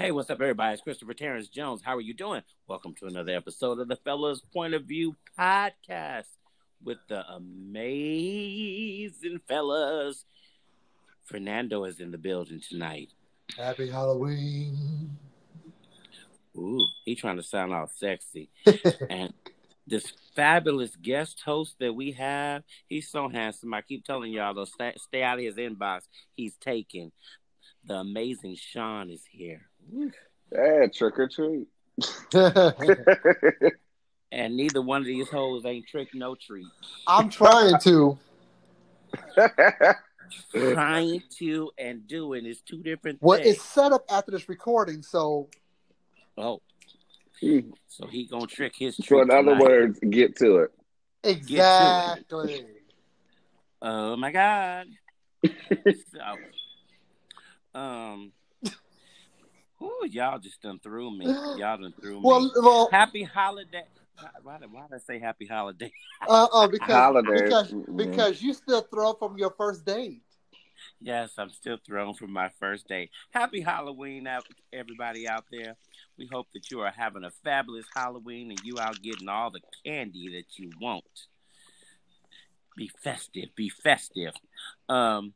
Hey, what's up, everybody? It's Christopher Terrence Jones. How are you doing? Welcome to another episode of the Fellas Point of View podcast with the amazing fellas. Fernando is in the building tonight. Happy Halloween. Ooh, he trying to sound all sexy. and this fabulous guest host that we have, he's so handsome. I keep telling y'all, though, stay, stay out of his inbox. He's taken. The amazing Sean is here. Yeah, trick or treat. and neither one of these hoes ain't trick no treat. I'm trying to. trying to and doing is two different well, things. it's set up after this recording, so. Oh. Hmm. So he gonna trick his trick. So in other tonight. words, get to it. Exactly. Oh my god. so, um, ooh, y'all just done threw me. Y'all done threw me. well, well, happy holiday. Why, did- why did I say happy holiday? uh, uh, because Holidays. because because you still throw from your first date. Yes, I'm still thrown from my first date. Happy Halloween, out everybody out there. We hope that you are having a fabulous Halloween and you out getting all the candy that you want. Be festive, be festive. Um,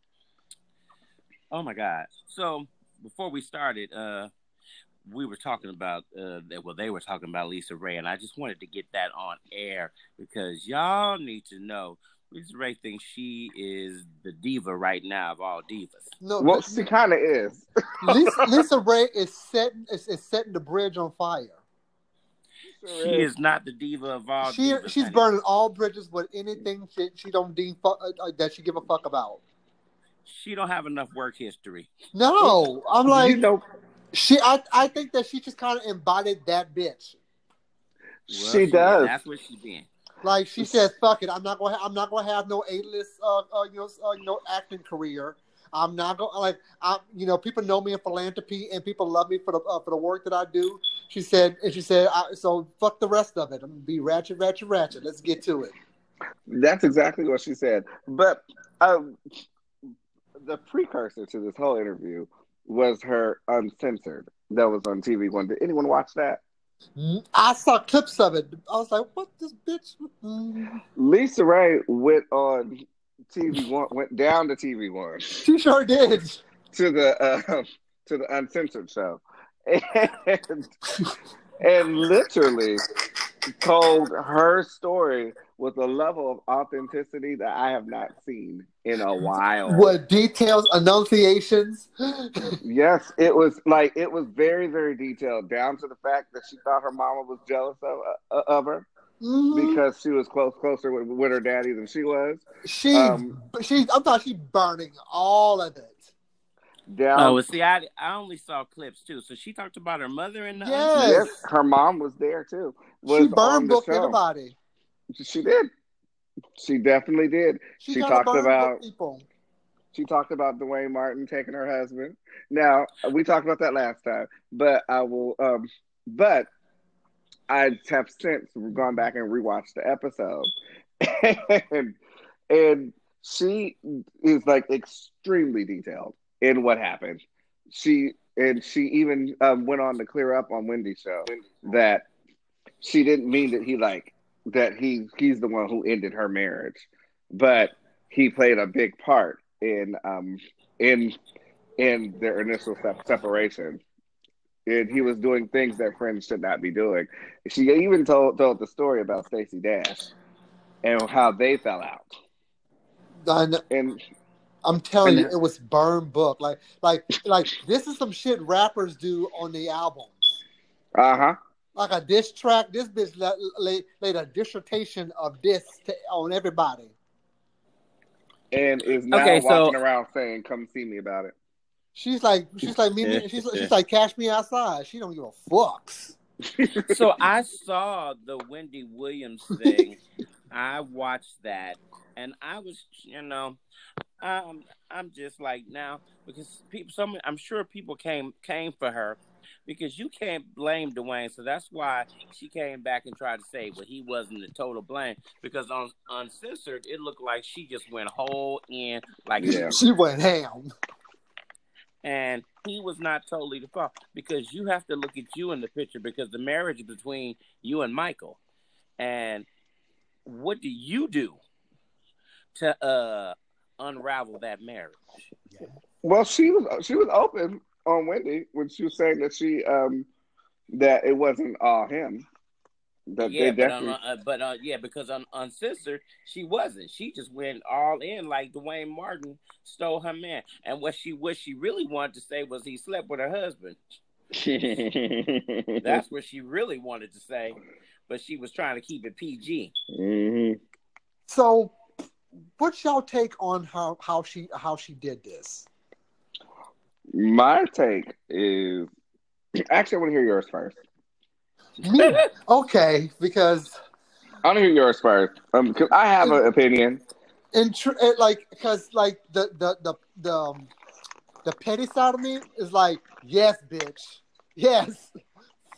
oh my God! So before we started, uh, we were talking about uh, that. Well, they were talking about LisaRaye, and I just wanted to get that on air because y'all need to know. LisaRaye thinks she is the diva right now of all divas. No, Well, she kind of is. Lisa, LisaRaye is setting is, is setting the bridge on fire. She is not the diva of all. She divas, she's honey. burning all bridges with anything she, she don't deem fu- uh, uh, that she give a fuck about. She don't have enough work history. No, I'm like you know, she. I I think that she just kind of embodied that bitch. Well, she does. That's what she's been. Like she said, "Fuck it, I'm not going. to I'm not going to have no A-list, uh, uh, you know, uh, you know, acting career. I'm not gonna. Like, I, you know, people know me in philanthropy, and people love me for the uh, for the work that I do." She said, and she said, I, "So fuck the rest of it. I'm gonna be ratchet, ratchet, ratchet. Let's get to it." That's exactly what she said. But um, the precursor to this whole interview was her uncensored that was on TV One. Did anyone watch that? I saw clips of it. I was like, "What this bitch?" Mm. LisaRaye went on TV One, went down to TV One She sure did. to the uh, to the uncensored show, and and literally told her story with a level of authenticity that I have not seen in a while. What details, enunciations? Yes, it was like it was very, very detailed, down to the fact that she thought her mama was jealous of uh, of her Mhm. because she was close closer with, with her daddy than she was. She, Um, she, I thought she burning all of it. Down, Oh, well, see, I, I only saw clips too. So she talked about her mother and the Yes. yes, her mom was there too. Was She burned the book show. everybody. She did. She definitely did. She, She talked about- people. She talked about Duane Martin taking her husband. Now we talked about that last time, but I will. Um, but I have since gone back and rewatched the episode, and and she is like extremely detailed in what happened. She and she even um, went on to clear up on Wendy's show that she didn't mean that he like that he he's the one who ended her marriage, but he played a big part in um in in their initial sep- separation. And he was doing things that friends should not be doing. She even told told the story about Stacey Dash and how they fell out. And And I'm telling you, it was burn book. Like, like, like this is some shit rappers do on the albums. uh huh. Like a diss track. This bitch laid, laid a dissertation of this to, on everybody. And is now Okay, so- walking around saying, "Come see me about it." She's like, she's like me. me- She's, she's like, cash me outside. She don't give a fucks. so I saw the Wendy Williams thing. I watched that, and I was, you know, um, I'm just like now because people. Some I'm sure people came came for her because you can't blame Duane. So that's why she came back and tried to say, well, he wasn't the total blame because on uncensored, it looked like she just went whole in like Yeah. She went ham. and he was not totally the fault because you have to look at you in the picture because the marriage between you and Michael, and what do you do to uh unravel that marriage? Well, she was she was open on Wendy when she was saying that she um that it wasn't all him. That yeah, they but, definitely on, uh, but uh, yeah, because on on Sister, she wasn't. She just went all in like Duane Martin stole her man. And what she what she really wanted to say was he slept with her husband. That's what she really wanted to say, but she was trying to keep it PG. Mhm. So, what's y'all take on how how she how she did this? My take is actually I want to hear yours first. Okay, because I want to hear yours first. Um, because I have an opinion. in tr- it, like because like the the the the um, the petty side of me is like yes, bitch, yes,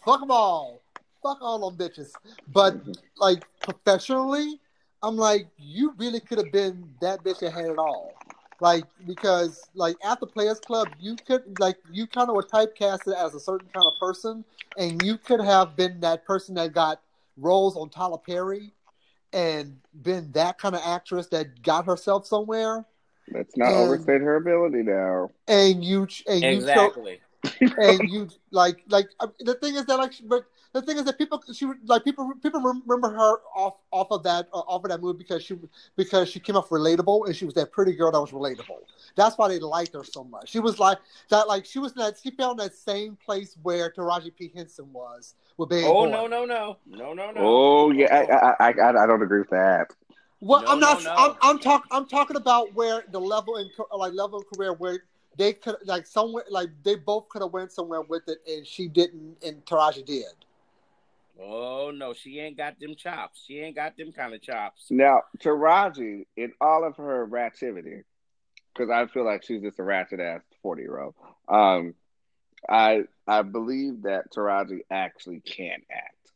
fuck them all, fuck all them bitches. But like professionally, I'm like you really could have been that bitch had it all. Like because like at the Players Club, you could like you kind of were typecasted as a certain kind of person, and you could have been that person that got roles on Tyler Perry, and been that kind of actress that got herself somewhere. Let's not And- overstate her ability now. And you and you show, Exactly. and you like like the thing is that like but the thing is that people she like people people remember her off off of that uh, off of that movie because she because she came off relatable and she was that pretty girl that was relatable. That's why they liked her so much. She was like that like she was in that she found that same place where Taraji P Henson was with Baby Oh Boy. no no no no no no. Oh yeah, I, I I I don't agree with that. Well, No, I'm not. no, no. I'm I'm talking. I'm talking about where the level in like level of career where they could like somewhere like they both could have went somewhere with it, and she didn't, and Taraji did. Oh no, she ain't got them chops. She ain't got them kind of chops. Now, Taraji, in all of her ratchivity, because I feel like she's just a ratchet ass forty year old. Um, I I believe that Taraji actually can act,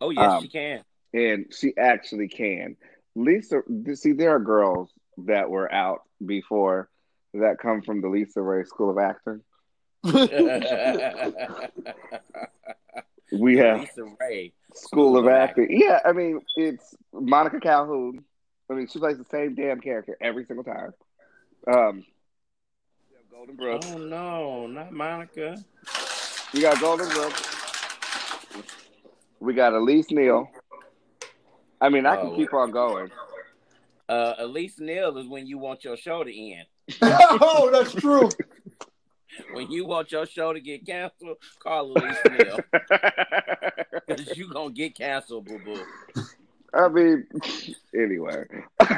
Oh yes, Um, she can. and she actually can. Lisa, see, there are girls that were out before that come from the LisaRaye School of Acting. We have Lisa Ray. School of of Acting. Yeah, I mean, it's Monica Calhoun. I mean, she plays the same damn character every single time. Um, we have Golden Brooks. Oh no, not Monica. We got Golden Brooks. We got Elise Neal. I mean, I can Oh. keep on going. Uh, Elise Neal is when you want your show to end. oh, that's true. When you want your show to get canceled, call Elise Neal because you gonna get canceled, boo boo. I mean, anyway,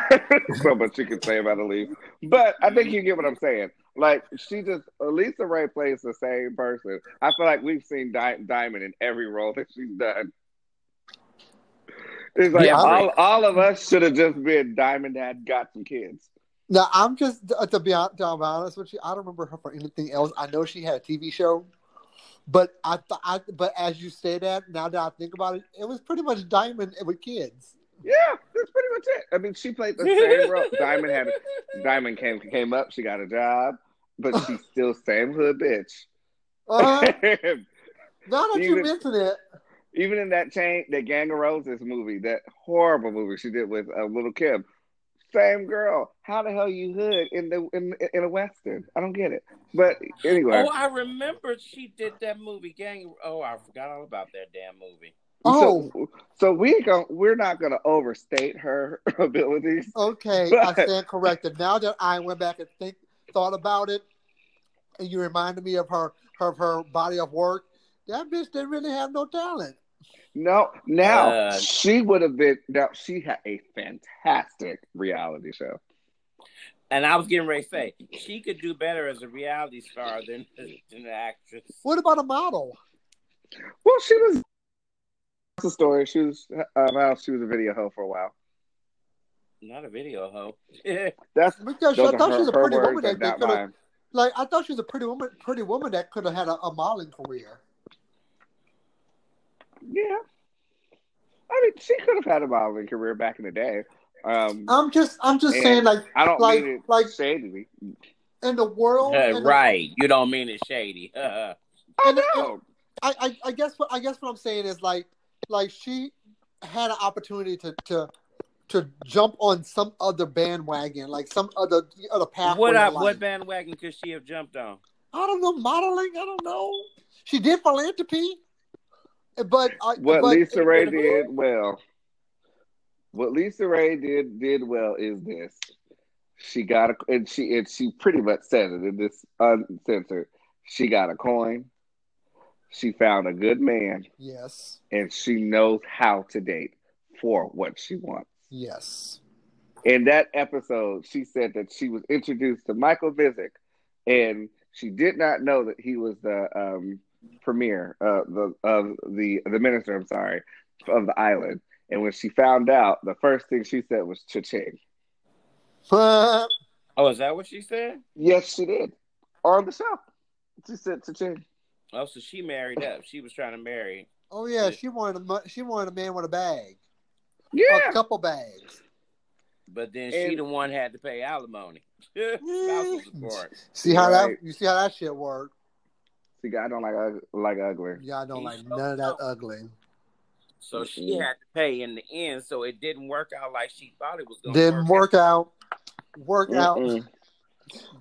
so much you can say about Elise, but I think you get what I'm saying. Like she just Elisa Ray plays the same person. I feel like we've seen Di- Diamond in every role that she's done. It's like Yeah, all, all of us should have just been Diamond that got some kids. Now I'm just uh, to be, hon- to be honest with you, I don't remember her for anything else. I know she had a TV show, but I, th- I but as you say that, now that I think about it, it was pretty much Diamond with kids. Yeah, that's pretty much it. I mean, she played the same role. Diamond had Diamond came came up, she got a job, but she's still same hood bitch. Uh, now that you Even- mention it, Even in that chain, that Gang of Roses movie, that horrible movie she did with uh, Lil' Kim, same girl. How the hell you hood in the in in a western? I don't get it. But anyway, Oh, I remember she did that movie, Gang. Oh, I forgot all about that damn movie. oh, so so we going we're not gonna overstate her abilities. okay, I stand corrected. Now that I went back and think thought about it, and you reminded me of her her her body of work. That bitch didn't really have no talent. No, now Uh, she would have been. Now she had a fantastic reality show. And I was getting ready to say she could do better as a reality star than than an actress. What about a model? Well, she was. That's the story. She was. Uh, well, she was a video hoe for a while. Not a video hoe. That's Because I thought her, she was a pretty woman that and could have like. I thought she was a pretty woman, pretty woman that could have had a, a modeling career. Yeah, I mean, she could have had a modeling career back in the day. Um, I'm just, I'm just saying, like, I don't like- mean it like- shadily. in the world. Uh, in the- right. You don't mean it shady. I know. I, I, I guess what I guess what I'm saying is like like she had an opportunity to to to jump on some other bandwagon, like some other other path. what I, what bandwagon could she have jumped on? I don't know modeling. I don't know. She did philanthropy, but I, What but, LisaRaye did well. What LisaRaye did did well is this. She got a and she and she pretty much said it in this uncensored. She got a coin. She found a good man, Yes, and she knows how to date for what she wants. yes, In that episode, she said that she was introduced to Michael Misick, and she did not know that he was the um, premier, uh, the of the the minister. I'm sorry, of the island. And when she found out, the first thing she said was "cha-ching." oh Oh, is that what she said? Yes, she did on the show. She said "cha-ching." Oh, so she married up. She was trying to marry. oh yeah, she wanted a she wanted a man with a bag, Yeah, a couple bags. But then she the one had to pay alimony. Spousal support. See how Right. that you see how that shit worked. See, I don't like like ugly. Y'all don't like none of that ugly. So she mm-hmm. had to pay in the end, so it didn't work out like she thought it was going Didn't to work out. Work out. Mm-mm.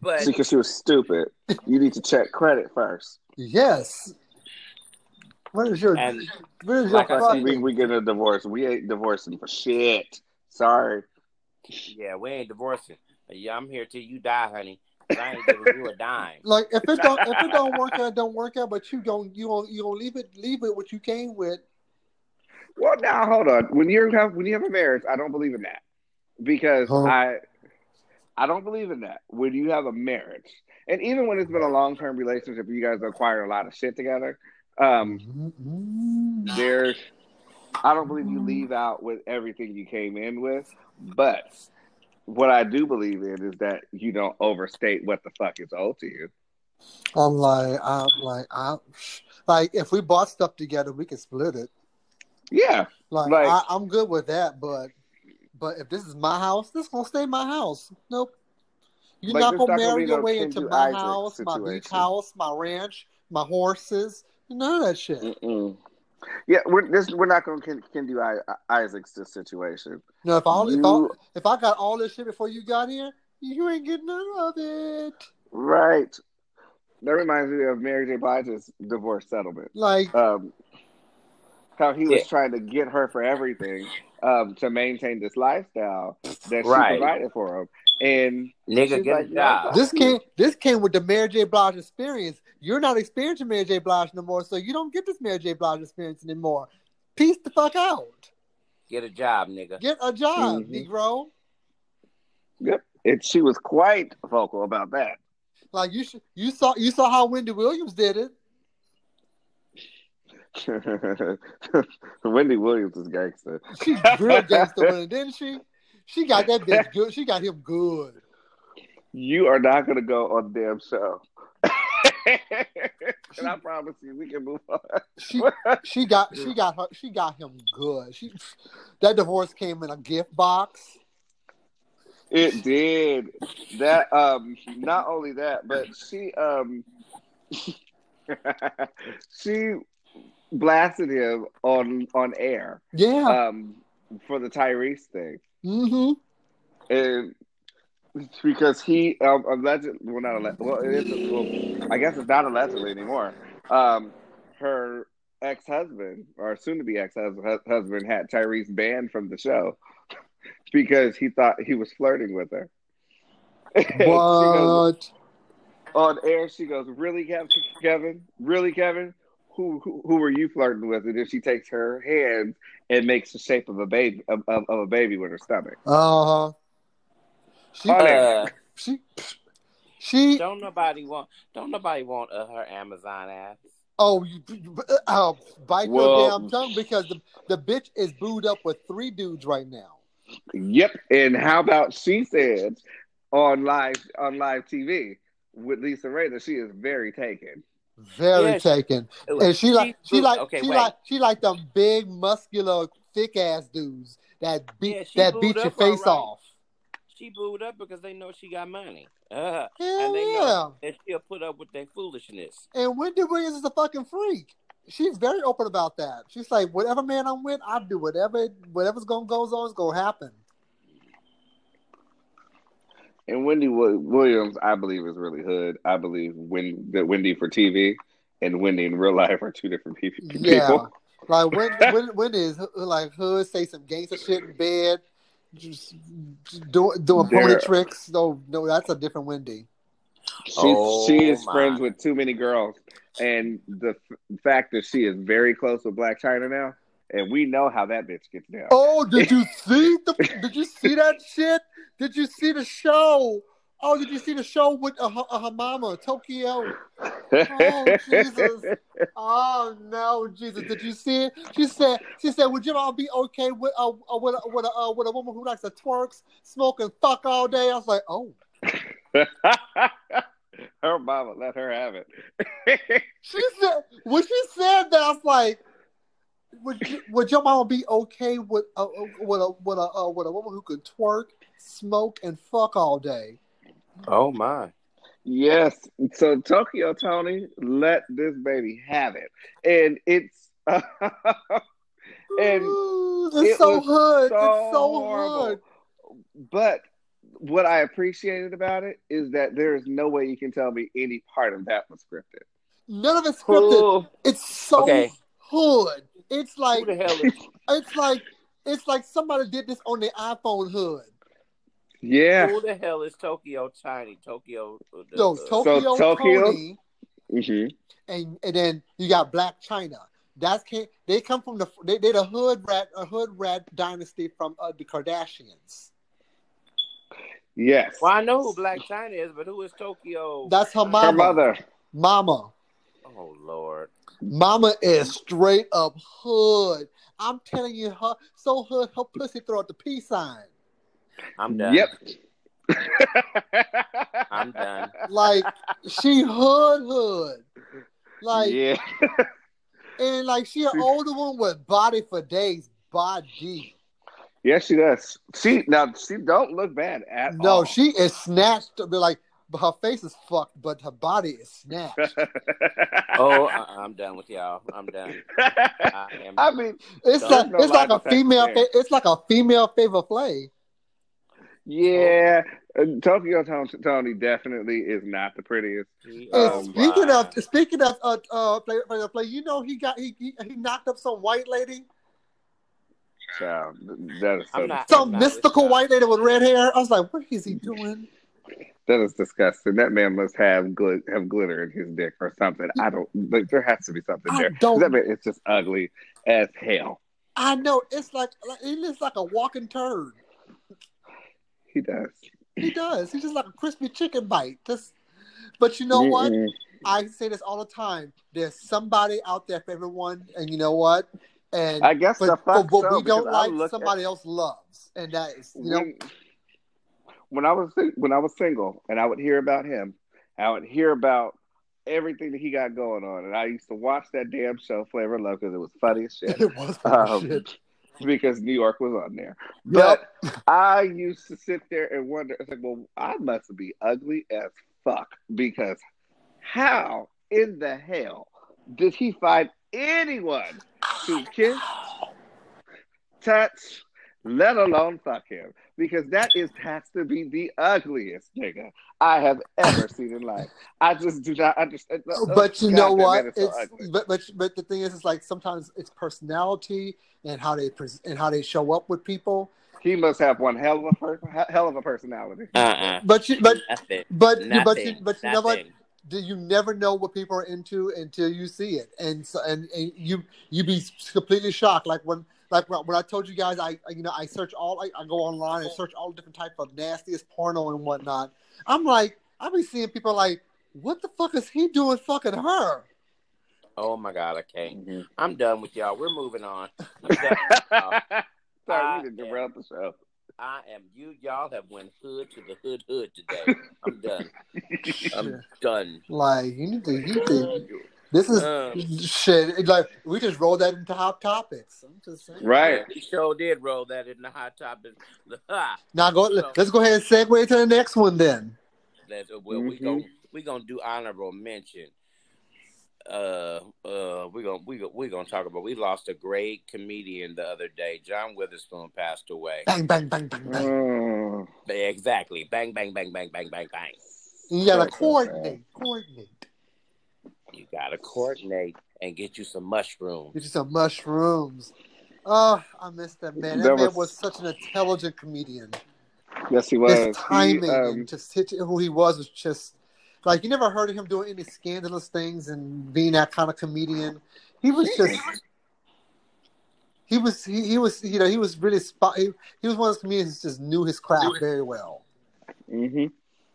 But because she was stupid. You need to check credit first. Yes. What is your and what is your like I said, We we get a divorce. We ain't divorcing for shit. Sorry. yeah, we ain't divorcing. Yeah, I'm here till you die, honey. 'Cause I ain't giving you a dime. like if it don't if it don't work out, don't work out. But you don't you don't you gonna leave it leave it what you came with. Well, now hold on. When you have when you have a marriage, I don't believe in that because Huh? I I don't believe in that. When you have a marriage, and even when it's been a long term relationship, you guys acquire a lot of shit together. Um, Mm-hmm. there's I don't believe you leave out with everything you came in with, but what I do believe in is that you don't overstate what the fuck is owed to you. I'm like I'm like I'm like if we bought stuff together, we can split it. Yeah, Like, Like- I, I'm good with that, but but if this is my house, this gonna stay my house. Nope. You're Like, not gonna marry your way into my Isaac house, my beach house, my ranch, my horses. None of that shit. Mm-mm. Yeah. We're this. We're not going to can, can do I, Isaac's this situation. No, if I, if I if I got all this shit before you got here, you ain't getting none of it. Right. That reminds me of Mary J. Blige's divorce settlement. Like, Um, how he was Yeah. trying to get her for everything um, to maintain this lifestyle that Right. she provided for him, and Nigga, get like, a job. this came this came with the Mary J. Blige experience. You're not experiencing Mary J. Blige no more, so you don't get this Mary J. Blige experience anymore. Peace the fuck out. Get a job, nigga. Get a job, Mhm. Negro. yep, and she was quite vocal about that. Like you should, you saw you saw how Wendy Williams did it. Wendy Williams is gangster. She real gangster with didn't she? She got that bitch good. She got him good. You are not going to go on the damn show. and I promise you, we can move on. She she got she got her she got him good. She that divorce came in a gift box. It did that. Um, not only that, but she um, she blasted him on on air Yeah. um for the Tyrese thing, mm-hmm. and because he um alleged well not alleged well it is well I guess it's not allegedly anymore. Um, her ex husband or soon to be ex husband had Tyrese banned from the show because he thought he was flirting with her. She goes, What? on air, she goes, "Really, Kevin? Really, Kevin? Who, who who were you flirting with?" And then she takes her hand and makes the shape of a baby of, of, of a baby with her stomach. Uh huh. She Uh, she she don't nobody want don't nobody want uh, her Amazon ass. oh you uh, bite Well- your damn tongue because the the bitch is booed up with three dudes right now. Yep. And how about she said on live on live TV with LisaRaye that she is very taken. Very Yeah, she- taken. And she like she booed- like okay, she wait. like she like them big muscular thick ass dudes that beat Yeah, that beat your face alright. off. She she booed up because they know she got money. Uh, Hell and they yeah. know that she'll put up with their foolishness. And Wendy Williams is a fucking freak. She's very open about that. She's like, whatever man I'm with, I do whatever whatever's gonna goes on is gonna happen. And Wendy Wi- Williams, I believe, is really hood. I believe when that Wendy for TV and Wendy in real life are two different pe- people. Yeah. Like when when when is like hood say some gangster shit in bed, just do, doing pony They're- tricks. No, no, that's a different Wendy. She's, Oh, she is my. friends with too many girls, and the f- fact that she is very close with Blac Chyna now, and we know how that bitch gets down. Oh, did you see the? Did you see that shit? Did you see the show? Oh, did you see the show with uh, her, uh, her mama, Tokyo? Oh, Jesus. Oh no, Jesus! Did you see it? She said, "She said, would you all be okay with uh, uh, with a, with a, uh, with a woman who likes to twerk, smoke, and fuck all day?" I was like, "Oh." her mama let her have it. She said when she said that, I was like, "Would you, would your mama be okay with a with a with a uh, with a woman who could twerk, smoke, and fuck all day?" Oh my! yes, so Tokyo Toni let this baby have it, and it's and Ooh, it's it so was hood. so it's so horrible. hood. But what I appreciated about it is that there is no way you can tell me any part of that was scripted. None of it's scripted. Oh, It's so Okay. hood. It's like Who the hell is? it's like it's like somebody did this on their iPhone hood. Yeah. Who the hell is Tokyo Toni? Tokyo. uh, the- No, uh, Tokyo, Tokyo- Toni, hmm and and then you got Blac Chyna. That's can they come from the they they the hood rat a hood rat dynasty from uh, the Kardashians. Yes. Well, I know who Blac Chyna is, but who is Tokyo? That's her Her mama. mother. Mama. Oh Lord! Mama is straight up hood. I'm telling you, her so hood, her pussy throw out the peace sign. I'm done. Yep. I'm done. Like she hood hood. Like yeah. and like she an older one with body for days. Body. Yes, she does. She now she don't look bad at No, all. she is snatched. But like her face is fucked, but her body is snatched. Oh, I- I'm done with y'all. I'm done. I am. I mean, It's like no it's like a female. Fa- it's like a female favorite play. Yeah, uh, Tokyo Toni, Toni definitely is not the prettiest. She- oh, speaking my. of speaking of uh, uh play, play, play, you know he got he, he he knocked up some white lady, Child, that is so not- some mystical white lady with red hair. I was like, what is he doing? that is disgusting. That man must have glit- have glitter in his dick or something. I don't. Like, there has to be something I there. don't- That man is just ugly as hell. I know it's like, like he looks like a walking turd. He does. He does. He's just like a crispy chicken bite. Just, but you know what? Mm-mm. I say this all the time. There's somebody out there for everyone, and you know what? And I guess the but, fuck but what so, we don't like, look at- somebody else loves, and that is you know. when, I was when I was single and I would hear about him, I would hear about everything that he got going on, and I used to watch that damn show Flavor of Love because it was funny as shit. It was Um, shit. Because New York was on there. Yep. But I used to sit there and wonder, it's like, well, I must be ugly as fuck because how in the hell did he find anyone to kiss, touch, let alone fuck him? Because that is has to be the ugliest nigga I have ever seen in life. I just do not understand. but you God, know what? man is so but but but the thing is, it's like sometimes it's personality and how they pres and how they show up with people. He must have one hell of a per- hell of a personality. Uh-uh. But you but Nothing. but but you, but you know what? Do you never know what people are into until you see it, and so and, and you you be completely shocked. Like when like when when I told you guys, I I- you know I search all I, I go online and search all different type of nastiest porno and whatnot. I'm like I be seeing people like, what the fuck is he doing fucking her? Oh my God, I can't. Mhm. I'm done with y'all. We're moving on. I'm done with y'all. Sorry, we I did derail the show. I am you. Y'all have went hood to the hood hood today. I'm done. I'm done. Like you need to you need to This is Uh. shit. Like we just rolled that into hot topics. I'm just saying. Right. We sure did roll that in the hot topics. Ha. Now go. Let's go ahead and segue to the next one then. That's well, we Mhm. going we gonna do honorable mention. Uh, uh, we gonna we gonna we gonna talk about. We lost a great comedian the other day. John Witherspoon passed away. Bang bang bang bang bang. Mm. Exactly. Bang bang bang bang bang bang bang. You gotta coordinate. Coordinate. You gotta coordinate and get you some mushrooms. Get you some mushrooms. Oh, I missed that man. That There man was- was such an intelligent comedian. Yes, he was. His timing He, um, and just hit, who he was was just like you never heard of him doing any scandalous things and being that kind of comedian. He was just he was he, he was you know he was really spot he, he was one of those comedians who just knew his craft very well. hmm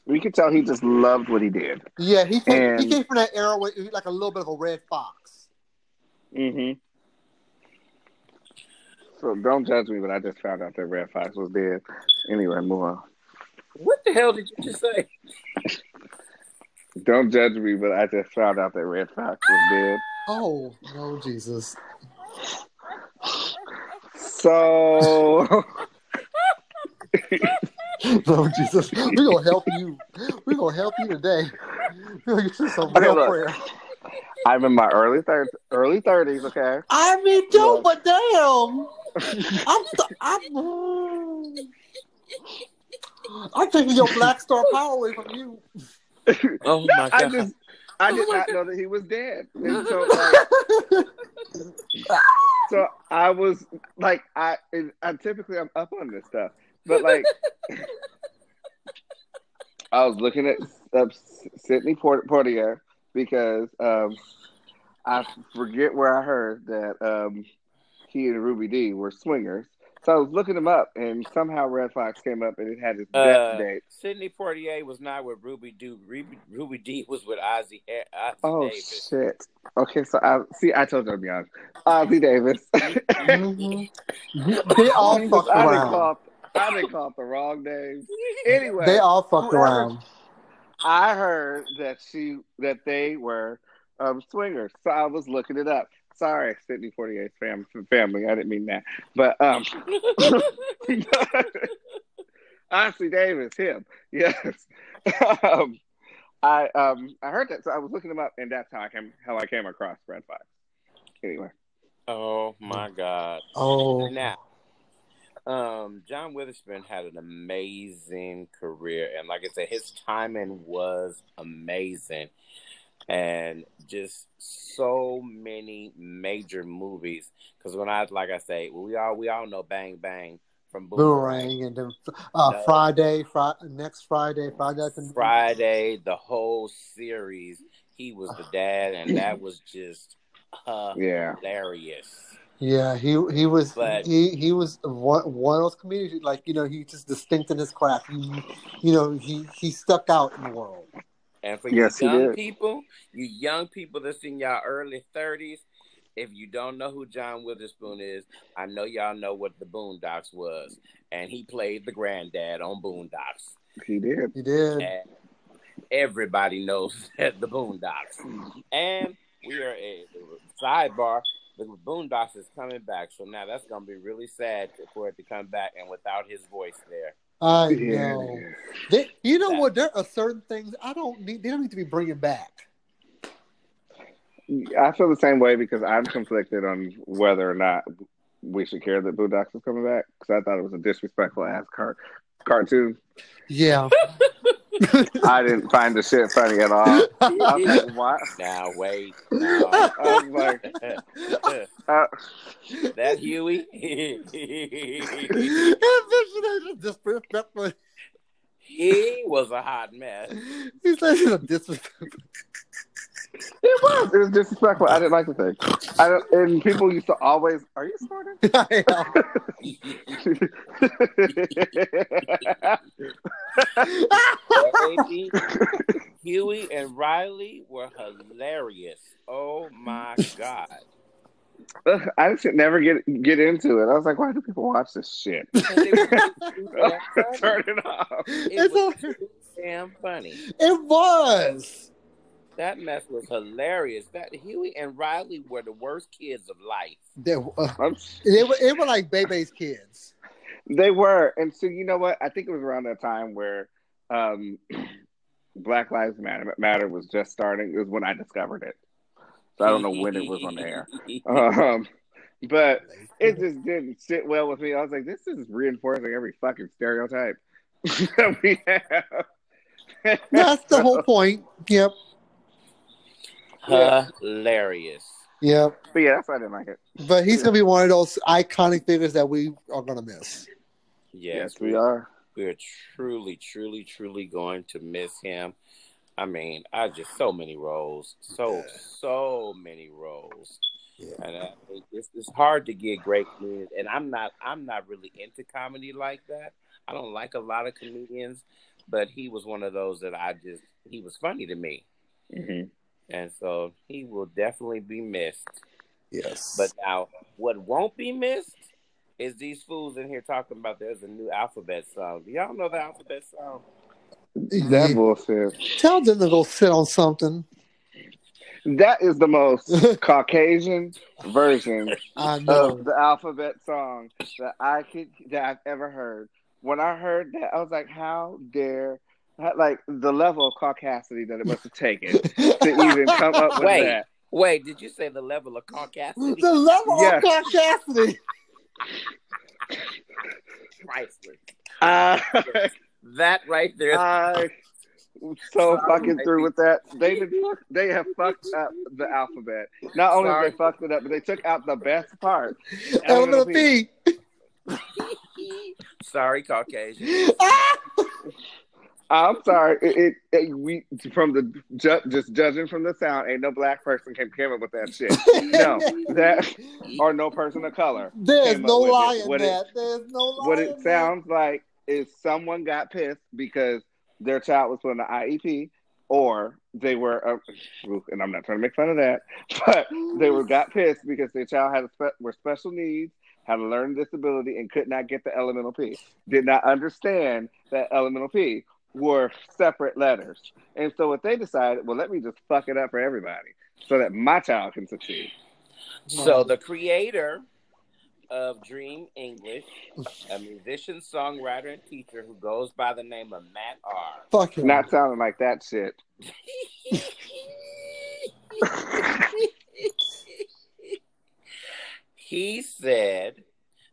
We could tell he just loved what he did. Yeah, he came, he came from that era where like a little bit of a red fox. Mm hmm So don't judge me, but I just found out that Redd Foxx was dead. Anyway, move on. What the hell did you just say? Don't judge me, but I just found out that Redd Foxx was dead. Oh no, Jesus! So No, Jesus! we're gonna help you. We're gonna help you today. We gonna get you some Okay, real look. prayer. I'm in my early third, early thirties. Okay. I mean, too, Look. but damn, I'm, st- I'm, I'm taking your Black Star power away from you. Oh my I god! just, I oh did not know that he was dead. And so, like, so I was like, I, and I typically I'm up on this stuff, but like, I was looking at Sidney Port- Poitier because um, I forget where I heard that um, he and Ruby Dee were swingers. So I was looking him up, and somehow Redd Foxx came up, and it had his death Uh, date. Sidney Poitier was not with Ruby Dee. Ruby, Ruby Dee was with Ossie, Ossie Oh Davis. shit! Okay, so I see. I told you I'm young. Ossie Davis. Mhm. They all fucked I didn't around. Call. I didn't call the wrong name. Anyway, They all fucked whoever- around. I heard that she that they were um, swingers, so I was looking it up. Sorry, Sydney Forty Eight fam, family. I didn't mean that, but um, Ossie Davis, him, yes. um, I um I heard that, so I was looking him up, and that's how I came how I came across Redd Foxx. Anyway, oh my god! Oh, Now, um, John Witherspoon had an amazing career, and like I said, his timing was amazing, and just so many major movies. Because when I, like I say, we all we all know Bang Bang from Boomerang. boomerang and then uh, No. Friday, Fri next Friday, Friday after Friday, the whole series, he was the dad, and that was just yeah, hilarious. Yeah, he he was But- he he was one one of those comedians like you know he just distinct in his craft. He, you know he he stuck out in the world. And for Yes, you young people, you young people that's in your early thirties, if you don't know who John Witherspoon is, I know y'all know what the Boondocks was, and he played the granddad on Boondocks, he did. He did. and everybody knows that the Boondocks. And we are a sidebar. The Boondocks is coming back, so now that's gonna be really sad for it to come back and without his voice there. I know. They, you know That- what? There are certain things I don't need. They don't need to be bringing back. I feel the same way because I'm conflicted on whether or not we should care that Boondocks is coming back because I thought it was a disrespectful ass car- cartoon. Yeah. I didn't find the shit funny at all. I was like, what? Now wait, now, I was like, uh, that Huey. disrespectful. he was a hot mess. He said he's a disrespectful. It was. It was disrespectful. I didn't like the thing. I don't, and people used to always, are you snorting? Baby, Huey and Riley were hilarious. Oh my god! Ugh, I should never get get into it. I was like, why do people watch this shit? Turn it off. It It's was a- too damn funny. It was. That mess was hilarious. That Huey and Riley were the worst kids of life. They, uh, they were, it were like Bebe's kids. They were, and so you know what? I think it was around that time where um, Black Lives Matter, Matter was just starting. It was when I discovered it. So I don't know when it was on the air, um, but it just didn't sit well with me. I was like, this is reinforcing every fucking stereotype that we have. That's the whole point. Yep. Hilarious. Yep. But yeah, that's why I didn't like it. But he's gonna be one of those iconic figures that we are gonna miss. Yes, Yes, we are. we are truly, truly, truly going to miss him. I mean, I just so many roles, so Yeah. so many roles, Yeah. and I, it's it's hard to get great comedians. And I'm not I'm not really into comedy like that. I don't like a lot of comedians, but he was one of those that I just he was funny to me, hmm and so he will definitely be missed. Yes. But now, what won't be missed is these fools in here talking about there's a new alphabet song. Do y'all know the alphabet song? That Yeah. bullshit. tell them to go sit on something. That is the most Caucasian version of the alphabet song that I could that I've ever heard. When I heard that, I was like, "How dare!" Like the level of caucasity that it must have taken to even come up with Wait. that. Wait, did you say the level of caucasity? the level Yeah. of caucasity. Priceless. Uh, I, That right there. I was so Sorry, fucking through with that. They did, they have fucked up the alphabet. Not only have Sorry. they fucked it up, but they took out the best part. Element of P. Sorry, Caucasian. Ah! I'm sorry. It, it, it- we from the ju- just judging from the sound, ain't no black person came came up with that shit. No, that or no person of color. There's no with it. lie in What it- that. There's no lie. What in it that. sounds like is someone got pissed because their child was put on the IEP, or they were, uh, and I'm not trying to make fun of that, but they were got pissed because their child had a spe- were special needs, had a learning disability, and could not get the elemental P. Did not understand that elemental P were separate letters, and so what they decided, well, let me just fuck it up for everybody so that my child can succeed. So the creator of Dream English, a musician, songwriter, and teacher who goes by the name of Matt R. Fuck him. Not sounding like that shit. he said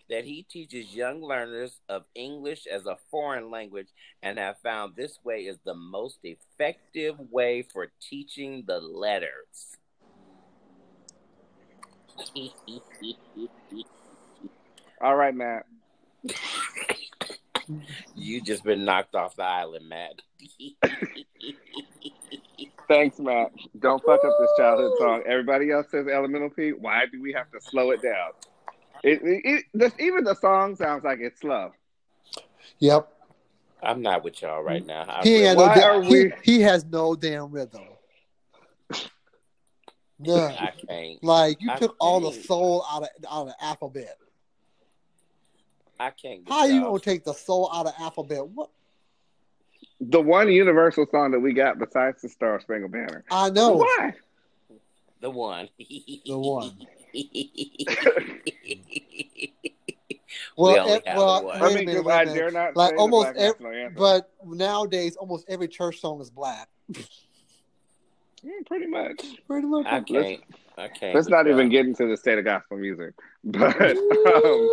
that he teaches young learners of English as a foreign language and have found this way is the most effective way for teaching the letters. All right, Matt. you just been knocked off the island, Matt. Thanks, Matt. Don't fuck up this childhood song. Everybody else says Elemental P. Why do we have to slow it down? It, it, it this, even the song sounds like it's slow. Yep. I'm not with y'all right now. I He, really- got no Why are he, we- he has no damn rhythm. None. I can't. Like you I took all the soul out of out of the alphabet. I can't. Get How you gonna take the soul out of alphabet? What The one universal song that we got besides the Star Spangled Banner. I know. Why? The one. The one. we Well, only have well, one. I Wait a mean, minute, 'cause wait a I minute. not Like almost the Black ev- National Anthem. But nowadays, almost every church song is black. Mm, pretty much. Pretty much. I can't. I can't. Let's not even get into the state of gospel music. But um,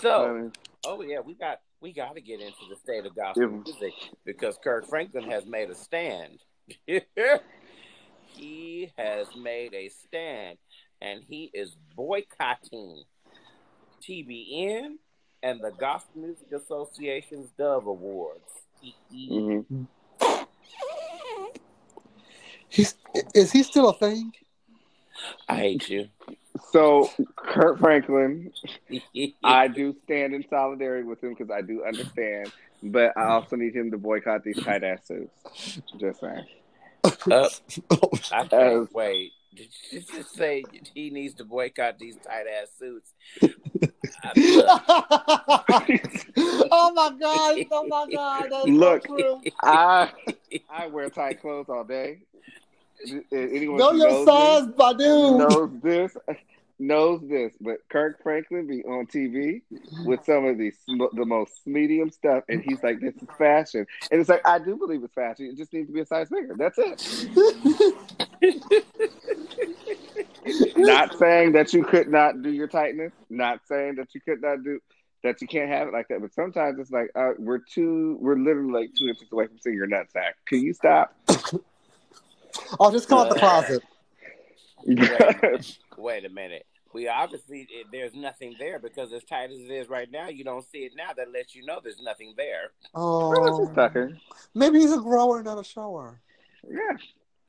so, oh yeah, we got we got to get into the state of gospel Yeah. music because Kirk Franklin has made a stand. he has made a stand, and he is boycotting TBN and the Gospel Music Association's Dove Awards. mhm. He's is he still a thing? I hate you. So, Kirk Franklin, I do stand in solidarity with him because I do understand, but I also need him to boycott these tight ass suits. Just saying. Uh, I can't wait. Did you just say he needs to boycott these tight ass suits? Oh my god! Oh my god! That's Look. so. I I wear tight clothes all day, anyone Know your knows size, this, Badu. knows this knows this, but Kirk Franklin be on TV with some of the sm- the most medium stuff, and he's like, "This is fashion," and it's like, I do believe it's fashion. It just needs to be a size bigger. That's it. not saying that you could not do your tightness. Not saying that you could not do that. You can't have it like that. But sometimes it's like uh, we're too. We're literally like two inches away from seeing your nutsack. Can you stop? I'll just come out the closet. Wait a minute. Wait a minute. We obviously there's nothing there because as tight as it is right now, you don't see it now. That lets you know there's nothing there. Oh, Tucker. maybe he's a grower, not a shower. Yeah,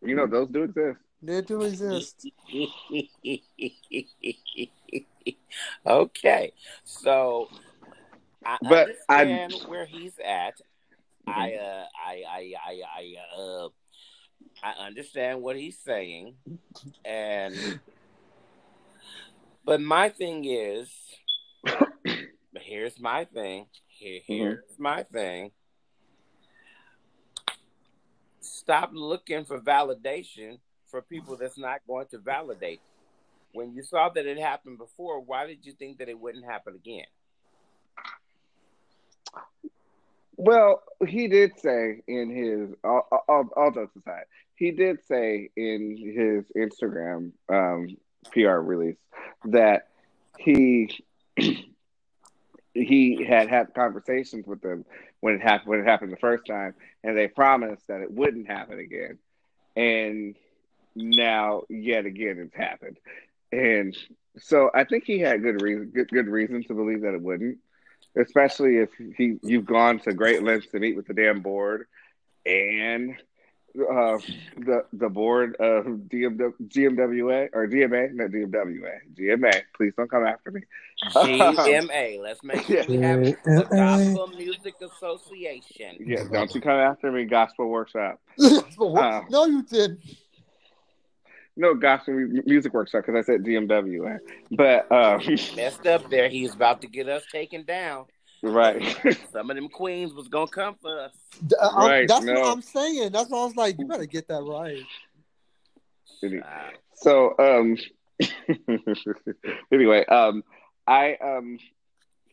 you know those do exist. They do exist. okay, so I But I- understand where he's at. I uh, I I I I uh, I understand what he's saying, and but my thing is, here's my thing. Here, mm-hmm. here's my thing. Stop looking for validation for people that's not going to validate. When you saw that it happened before, why did you think that it wouldn't happen again? Well, he did say in his all jokes aside, he did say in his Instagram um, PR release that he he had had conversations with them when it happened when it happened the first time, and they promised that it wouldn't happen again, and now yet again it's happened, and so I think he had good reason good, good reason to believe that it wouldn't especially if he you've gone to great lengths to meet with the damn board and uh, the the board of DMW, GMWA or GMA, not DMWA, GMA. Please don't come after me. GMA. Let's make it. We have the Gospel Music Association. Yeah, don't you come after me, Gospel Workshop. What? no, you didn't. No, Gospel Mu- Music Workshop because I said GMWA. But uh, Messed up there. He's about to get us taken down. Right, Some of them queens was gonna come for us. D- uh, I'm- Right, that's no. what I'm saying. That's why I was like, you better get that right. Uh, so um, anyway, um, I um,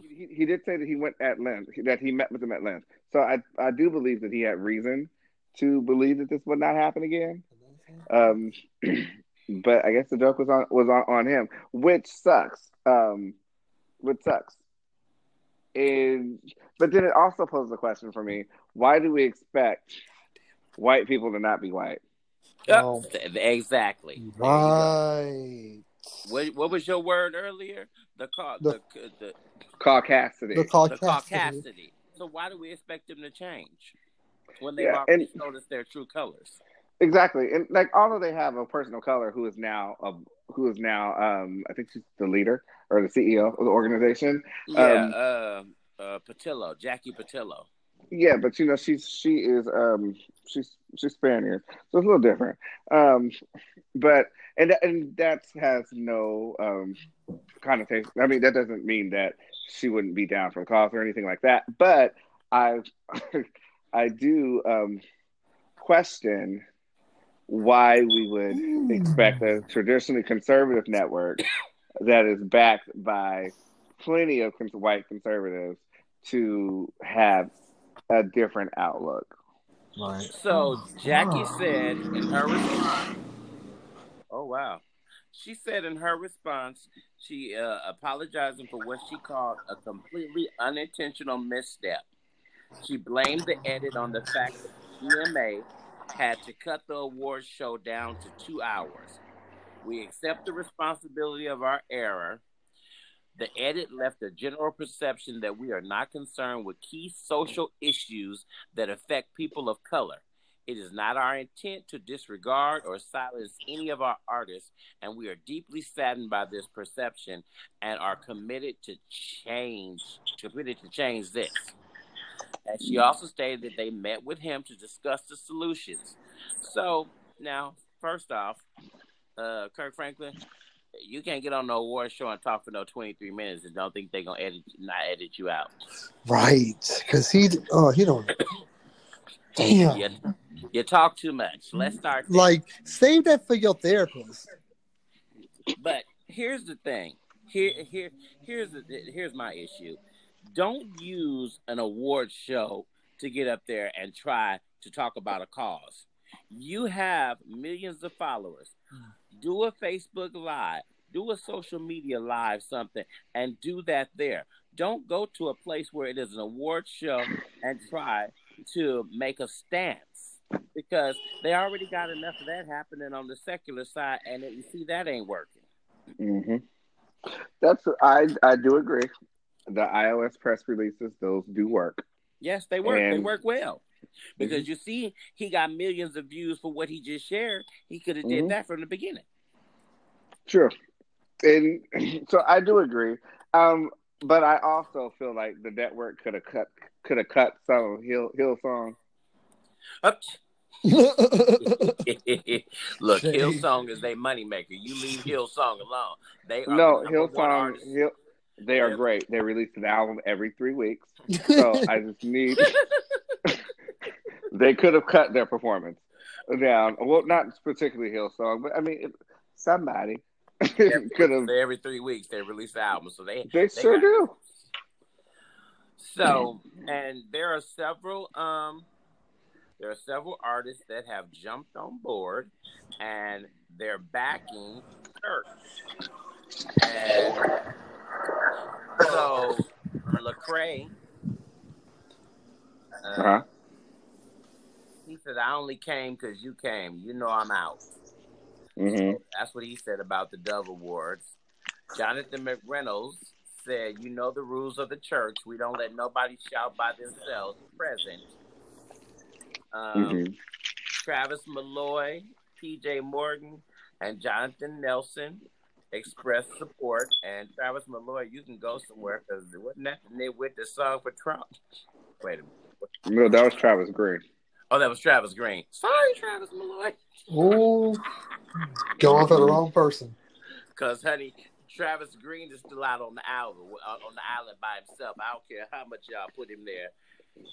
he, he did say that he went at length, that he met with him at length. So I I do believe that he had reason to believe that this would not happen again. Um, but I guess the joke was on was on, on him, which sucks. Um, which sucks. And but then it also poses a question for me: Why do we expect white people to not be white? Oh. exactly. Right. What, what was your word earlier? The ca- the The- the, Caucasity. The the caucasity. caucasity. So why do we expect them to change when they've Yeah, already and- showed us their true colors? Exactly, and like although they have a person of color who is now a, who is now um I think she's the leader or the CEO of the organization. Yeah, Um, uh, uh, Patillo, Jackie Patillo. Yeah, but you know she's she is um she's she's Spaniard, so it's a little different. Um, but and that- and that has no um connotation. I mean that doesn't mean that she wouldn't be down for the cause or anything like that. But I I do um question why we would expect a traditionally conservative network that is backed by plenty of cons- white conservatives to have a different outlook. Right. So Jackie said in her response, "Oh wow," she said in her response, she uh, apologizing for what she called a completely unintentional misstep. She blamed the edit on the fact that GMA had to cut the awards show down to two hours. We accept the responsibility of our error. The edit left a general perception that we are not concerned with key social issues that affect people of color. It is not our intent to disregard or silence any of our artists, and we are deeply saddened by this perception and are committed to change, committed to change this. And she also stated that they met with him to discuss the solutions. So now, first off, uh, Kirk Franklin, you can't get on no award show and talk for no 23 minutes and don't think they're gonna edit not edit you out. Right. Because he, oh, he don't. Damn. Yeah, You talk too much. Let's start. there. Like, save that for your therapist. But here's the thing. Here, here, here's the here's my issue. Don't use an award show to get up there and try to talk about a cause. You have millions of followers. Do a Facebook live, do a social media live, something, and do that there. Don't go to a place where it is an award show and try to make a stance because they already got enough of that happening on the secular side, and you see that ain't working. hmm That's I I do agree. The iOS press releases, those do work. Yes, they work. they And- Mm-hmm. work well. Because you see, he got millions of views for what he just shared. He could have did that from the beginning. True. And so I do agree. Um, but I also feel like the network could have cut could have cut some of Hill Hillsong. Up. Look, Shade. Hillsong is their moneymaker. You leave Hillsong alone. They are No, the number Hill one song artist. Hill they are great. They release an album every three weeks. So I just need they could have cut their performance down. Well, not particularly Hillsong, but I mean somebody could have Every three weeks they release the album, so they they sure got- do. So, and there are several um there are several artists that have jumped on board and they're backing church. And so Lecrae uh, Uh-huh. he said I only came because you came. You know I'm out. Mm-hmm. That's what he said about the Dove Awards. Jonathan McReynolds said, You know the rules of the church. We don't let nobody shout by themselves present. Um, hmm Travis Malloy, PJ Morton, and Jonathan Nelson expressed support. And Travis Malloy, you can go somewhere because wasn't that the with the song for Trump? Wait a minute. No, that was Travis Greene. Oh, that was Travis Greene. Sorry, Travis Malloy. Ooh, going for the wrong person. Because, honey, Travis Greene is still out on the island, uh, on the island by himself. I don't care how much y'all put him there.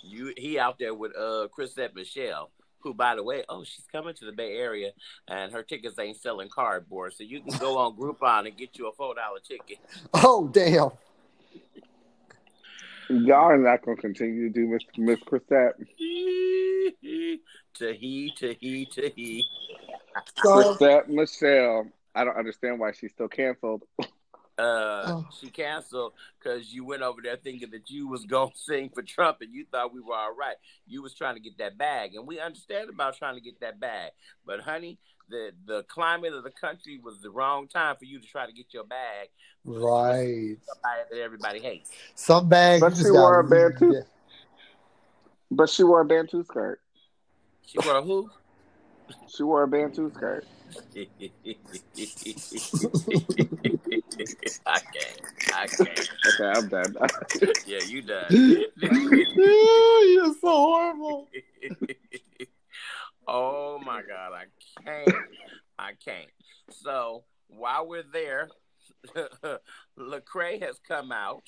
You, he out there with uh Chrisette Michele, who, by the way, oh, she's coming to the Bay Area, and her tickets ain't selling cardboard, so you can go on Groupon and get you a four dollar ticket. Oh, damn. Y'all are not gonna continue to do Miss Miss Chrisette. to he, to he, to he. So, Chrisette Michele. I don't understand why she's still canceled. Uh, Oh. she canceled because you went over there thinking that you was gonna sing for Trump and you thought we were all right. You was trying to get that bag, and we understand about trying to get that bag. But honey, the the climate of the country was the wrong time for you to try to get your bag. right. Somebody that everybody hates. Some bags. But you she wore a Bantu. But she wore a Bantu skirt. She wore a who? She wore a Bantu skirt. I can't. I can't. Okay, I'm done. Yeah, you done. You're so horrible. oh my god, I can't. I can't. So while we're there, Lecrae has come out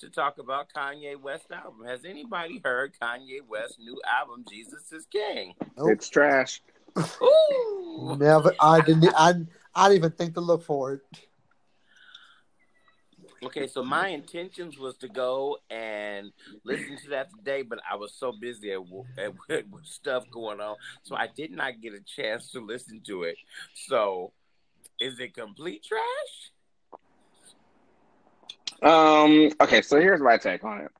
to talk about Kanye West album. Has anybody heard Kanye West's new album, Jesus is King? Nope. it's trash. Ooh. Never. I didn't. I. I didn't even think to look for it. Okay, so my intentions was to go and listen to that today, but I was so busy at, at, with stuff going on, so I did not get a chance to listen to it. So, is it complete trash? Um. Okay, so here's my take on it.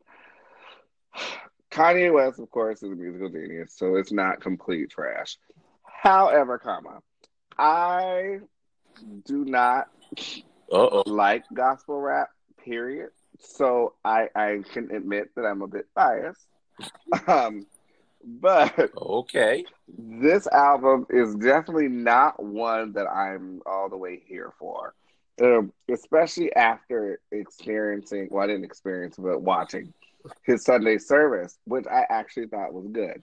Kanye West, of course, is a musical genius, so it's not complete trash. However, comma, I do not Uh oh. like gospel rap. Period. So I I can admit that I'm a bit biased. Um, but Okay. this album is definitely not one that I'm all the way here for. Um, especially after experiencing, well, I didn't experience, but watching his Sunday service, which I actually thought was good.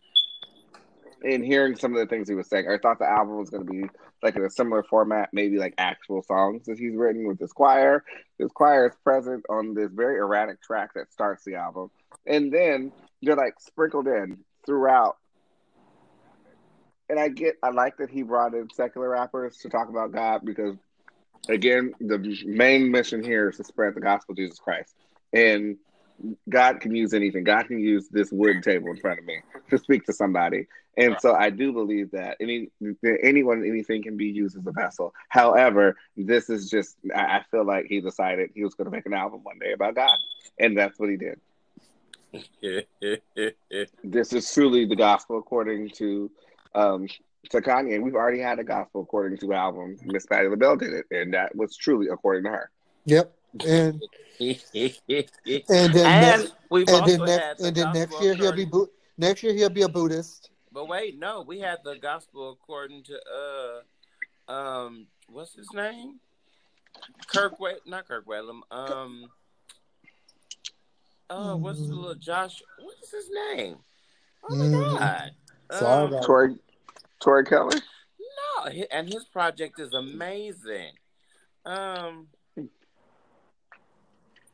And hearing some of the things he was saying, I thought the album was going to be like in a similar format, maybe like actual songs that he's written with this choir. This choir is present on this very erratic track that starts the album. And then they're like sprinkled in throughout. And I get, I like that he brought in secular rappers to talk about God because, again, the main mission here is to spread the gospel of Jesus Christ. And God can use anything. God can use this wood table in front of me to speak to somebody. And so I do believe that any anyone anything can be used as a vessel. However, this is just I feel like he decided he was going to make an album one day about God, and that's what he did. this is truly the gospel according to um, to Kanye. We've already had a gospel according to album. Miss Patti LaBelle did it, and that was truly according to her. Yep, and and then And next, we've and then next, the and then next year he'll be according- Bu- next year he'll be a Buddhist. But wait, no, we had the gospel according to uh um what's his name? Kirk Wa- not Kirk Whalum. Um uh what's the little Josh what is his name? Oh my Mhm. god. Sorry Um, about it. Tori, Tori Kelly. no, and his project is amazing. Um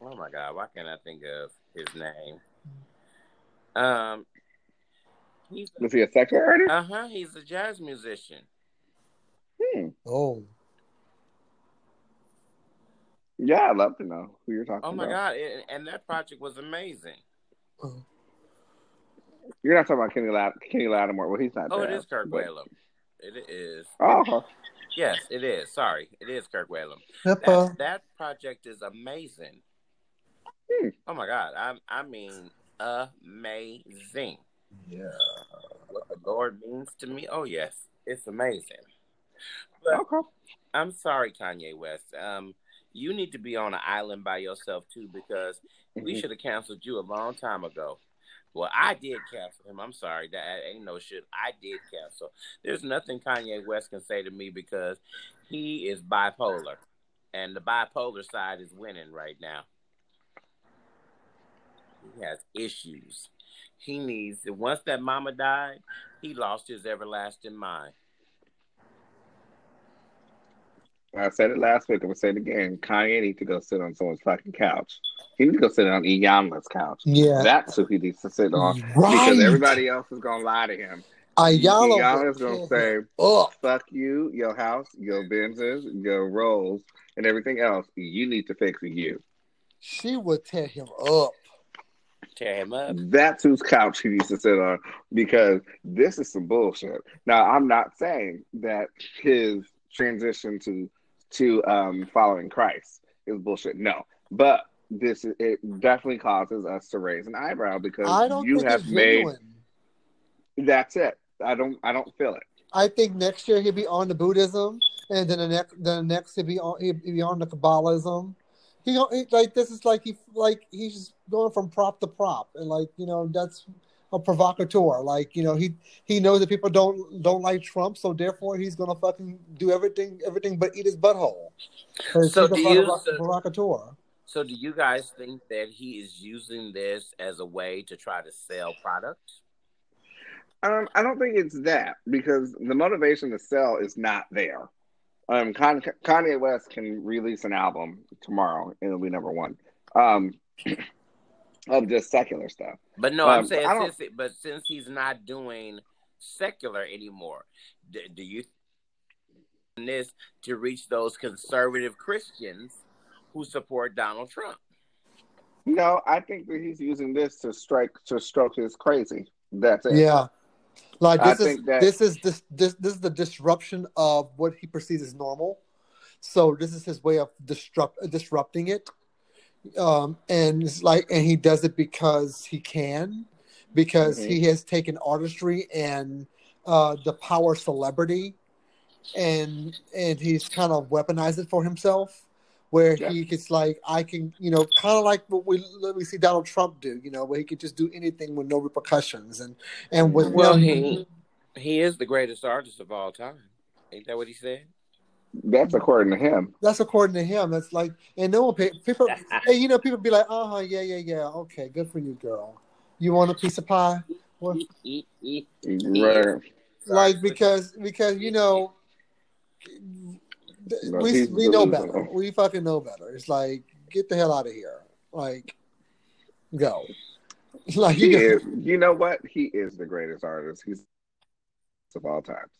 Oh my god, why can't I think of his name? Um he's Was he a secular artist? uh-huh, he's a jazz musician. Hmm. Oh, Yeah, I'd love to know who you're talking Oh my about. god, and, and that project was amazing. You're not talking about Kenny Lat- Kenny Lattimore. Well, he's not. Oh, it jazz, is Kirk but- Whalum. It is. Oh, Yes, it is. Sorry, it is Kirk Whalum. HIPAA. That, that project is amazing. Hmm. Oh my god, I I mean amazing. Yeah. What the Lord means to me. Oh yes, it's amazing. But okay. I'm sorry, Kanye West. Um, you need to be on an island by yourself too because we Mhm. should have canceled you a long time ago. Well, I did cancel him. I'm sorry. That ain't no shit. I did cancel. There's nothing Kanye West can say to me because he is bipolar, and the bipolar side is winning right now. He has issues. He needs. Once that mama died, he lost his everlasting mind. I said it last week. I'm gonna say it again. Kanye needs to go sit on someone's fucking couch. He needs to go sit on Iyanla's couch. Yeah. That's who he needs to sit on Right. because everybody else is gonna lie to him. Ayala Iyanla's will gonna say, him up. "Fuck you, your house, your Benzes, your rolls, and everything else. You need to fix you." She would tear him up. Tear him up. That's whose couch he needs to sit on because this is some bullshit. Now, I'm not saying that his transition to to um, following Christ is bullshit. No, but this it definitely causes us to raise an eyebrow because you have made genuine. that's it. I don't I don't feel it. I think next year he'll be on the Buddhism, and then the next, then the next he'll be on he'll be on the Kabbalism. He, he like this is like he like he's going from prop to prop, and like you know that's a provocateur. Like you know he he knows that people don't don't like Trump, so therefore he's gonna fucking do everything everything but eat his butthole. So do you- provoc- provocateur? So, do you guys think that he is using this as a way to try to sell products? Um, I don't think it's that because the motivation to sell is not there. Um, Con- Kanye West can release an album tomorrow and it'll be number one. Um, of just secular stuff. But no, I'm Um, saying since it, but since he's not doing secular anymore, do, do you think this to reach those conservative Christians who support Donald Trump? No, I think that he's using this to strike to stroke his crazy. That's it. Yeah. Like I this is think that- this is this this this is the disruption of what he perceives as normal. So this is his way of disrupt disrupting it. Um and it's like and he does it because he can, because Mhm. he has taken artistry and uh the power celebrity and and he's kind of weaponized it for himself where Yeah. he gets like I can you know kind of like what we we see Donald Trump do you know where he could just do anything with no repercussions and and with Well, no- he he is the greatest artist of all time. Ain't that what he said? That's according to him. that's according to him that's like and no one pay, people hey you know people be like uh huh yeah yeah yeah okay good for you girl you want a piece of pie well, Right. like because because you know No, we we know delusional. better we fucking know better it's like get the hell out of here like go Like He you is, you know what? He is the greatest artist. He's of all times.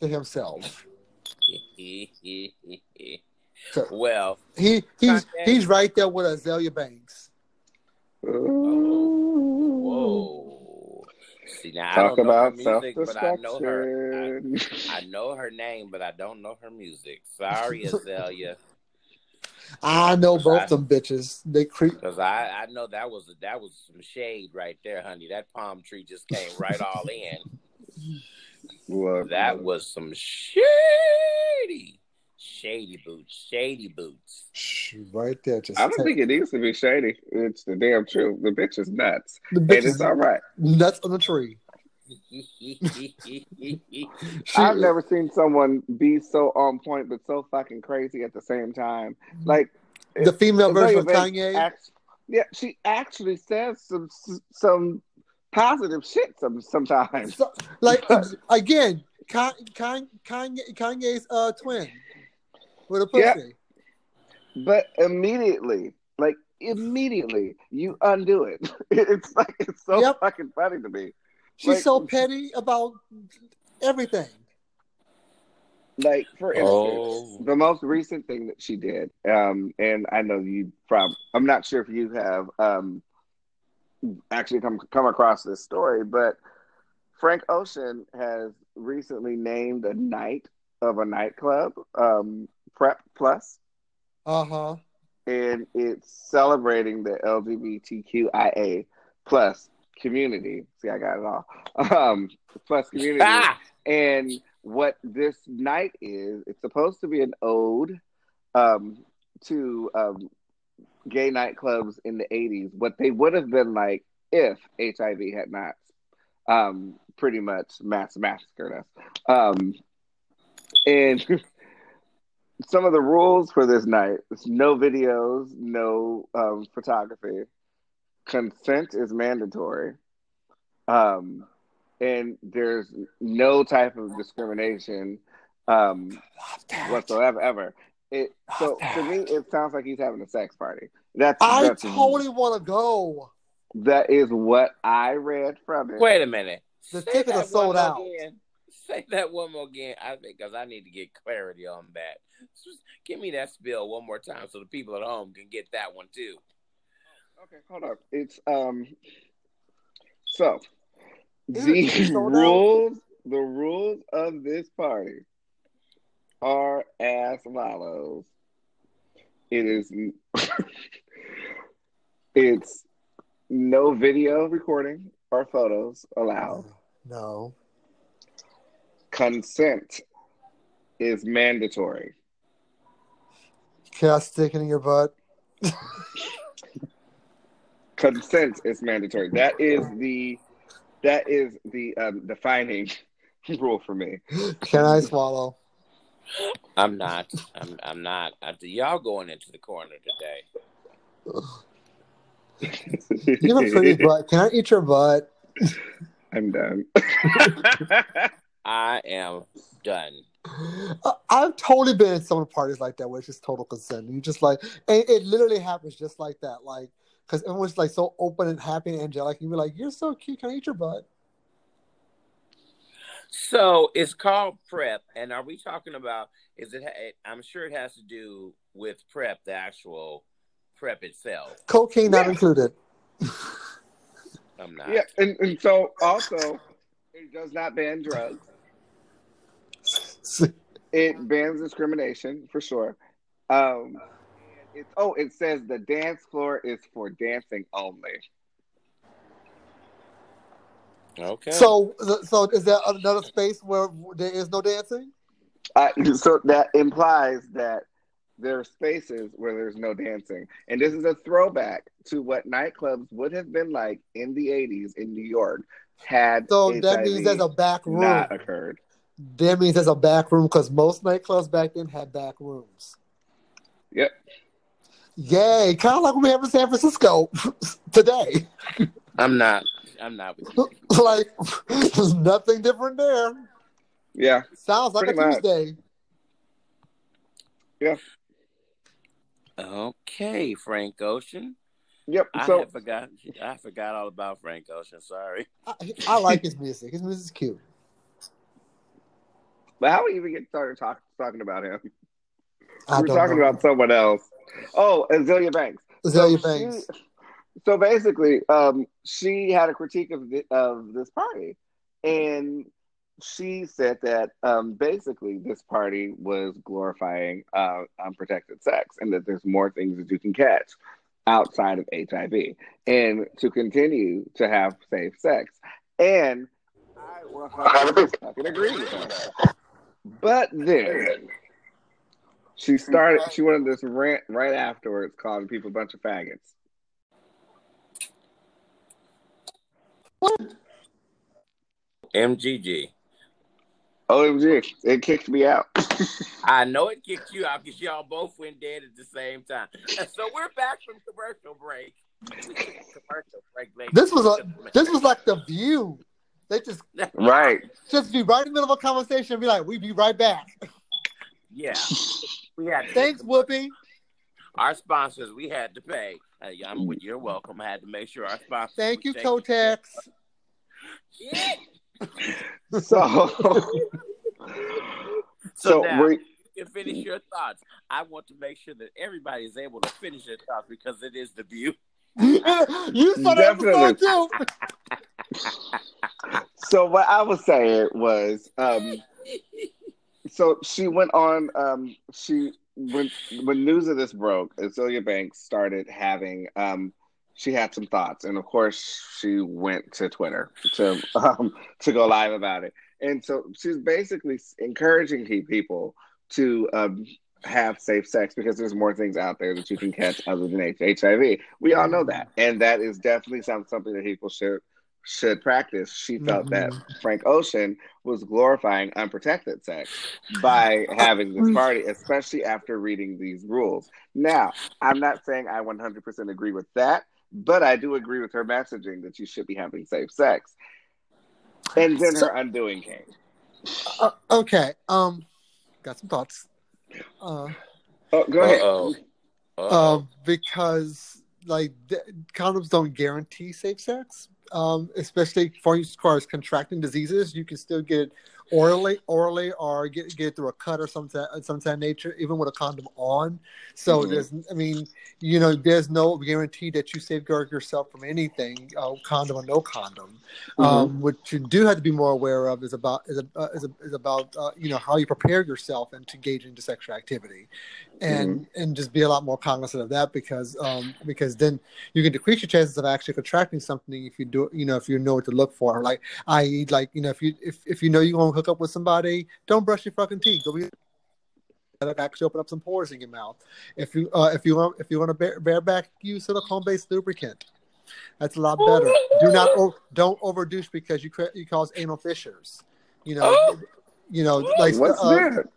to himself. Well, He he's Kanye. he's right there with Azealia Banks. Ooh. whoa. See now, I Talk don't know her about self music, but I know her. destruction. I, I know her name, but I don't know her music. Sorry, Azealia, I know both them bitches. They creep. because I, I know that was that was some shade right there, honey. That palm tree just came right all in. Look, uh, That was some shady, shady boots, shady boots. Right there, just I don't think it needs to be shady. It's the damn truth. The bitch is nuts, the and bitch it's is all right. nuts on the tree. I've never seen someone be so on point but so fucking crazy at the same time. Like the female version of Kanye. Act- yeah, she actually says some some positive shit some sometimes. So, like again, Kanye, Kanye, Kanye's uh twin with a pussy. Yeah. But immediately, like immediately, you undo it. It's like it's so Yep. fucking funny to me. She's Like- so petty about everything. Like for instance, Oh. the most recent thing that she did, um, and I know you from I'm not sure if you have um actually come come across this story, but Frank Ocean has recently named a night of a nightclub, um, PrEP Plus, Uh huh. and it's celebrating the LGBTQIA plus community. See, I got it all. Um, plus community. Ah! And what this night is, it's supposed to be an ode um, to um, gay nightclubs in the 80s, what they would have been like if HIV had not um, pretty much mass massacred us. Um, and some of the rules for this night is no videos, no um, photography. Consent is mandatory. Um, and there's no type of discrimination um, whatsoever. Ever. It so to me, it sounds like he's having a sex party. That's I that's, totally want to go. that is what I read from it. Wait a minute. The Say tickets are sold out. Again. Say that one more again. I think because I need to get clarity on that. Just give me that spill one more time so the people at home can get that one too. Okay, hold on. It's um. So Is the it out? rules, the rules of this party are as follows. It is. it's no video recording or photos allowed. No. Consent is mandatory. Can I stick it in your butt? Consent is mandatory. That is the that is the um, defining rule for me. Can I swallow? I'm not. I'm. I'm not. Uh, I, y'all going into the corner today. You have a pretty butt. Can I eat your butt? I'm done. I am done. I- I've totally been in some parties like that where it's just total consent. You just like, and it literally happens just like that. Like, because everyone's like so open and happy and angelic. You be like, "You're so cute. Can I eat your butt?" So it's called PrEP, and are we talking about? Is it? I'm sure it has to do with PrEP, the actual PrEP itself. Cocaine not included. I'm not. yeah, and, and so also it does not ban drugs. It bans discrimination for sure. Um, it's oh, it says the dance floor is for dancing only. Okay. So, so is there another space where there is no dancing? Uh, so that implies that there are spaces where there's no dancing, and this is a throwback to what nightclubs would have been like in the '80s in New York had So that HIV means there's a back room. not occurred. That means there's a back room because most nightclubs back then had back rooms. Yep. Yay! Kind of like what we have in San Francisco today. I'm not. I'm not with you. like, there's nothing different there. Yeah. Sounds like a much. Tuesday. Yeah. Okay, Frank Ocean. Yep. I So had forgot. I forgot all about Frank Ocean. Sorry. I, I like his music. His music's cute. but how we even get started talk, talking about him? I We're don't talking know. about someone else. Oh, Azealia Banks. Azealia so Banks. She, so basically, um, she had a critique of the, of this party, and she said that um, basically this party was glorifying uh, unprotected sex, and that there's more things that you can catch outside of HIV, and to continue to have safe sex. And I 100% fucking agree with her. But then she started. She went on this rant right afterwards, calling people a bunch of faggots. MGG. OMG, it kicked me out. I know it kicked you out because y'all both went dead at the same time. So we're back from commercial break. We took a commercial break, ladies This was a this was like the view. They just right. just be right in the middle of a conversation and be like, "We be right back." yeah. We had Thanks, Whoopi. our sponsors. We had to pay. Yeah, I'm, with. you're welcome. I had to make sure our sponsors. Thank you, taken Kotex. So, So, so now we you can finish your thoughts. I want to make sure that everybody is able to finish their thoughts because it is the view. you saw that episode too. so what I was saying was, um, so she went on. Um, she when when news of this broke, Azealia Banks started having. Um, she had some thoughts, and of course, she went to Twitter to um, to go live about it. And so she's basically encouraging people to um, have safe sex because there's more things out there that you can catch other than HIV. We all know that, and that is definitely some, something that people should should practice. She felt that Frank Ocean was glorifying unprotected sex by having this party, especially after reading these rules. Now, I'm not saying I 100% agree with that, but I do agree with her messaging that you should be having safe sex. And then So- her undoing came. Uh, okay. Um, got some thoughts. Uh, Oh, go ahead. Uh-oh. Uh-oh. um, because like th- condoms don't guarantee safe sex. Um, especially for as far as contracting diseases, you can still get it orally, orally, or get get it through a cut or some type, some type of nature, even with a condom on. So Mhm. there's, I mean, you know, there's no guarantee that you safeguard yourself from anything, uh, condom or no condom. Um, what you do have to be more aware of is about is, uh, is, is about uh, you know how you prepare yourself and to engage into sexual activity, and and just be a lot more cognizant of that because um, because then you can decrease your chances of actually contracting something if you do you know if you know what to look for like i.e. like you know if you if, if you know you're gonna hook up with somebody don't brush your fucking teeth go be that'll actually open up some pores in your mouth if you uh, if you want if you want to bear, bareback use silicone based lubricant that's a lot better do not o- don't overdose because you cre- you cause anal fissures you know Oh. you know like What's uh, that?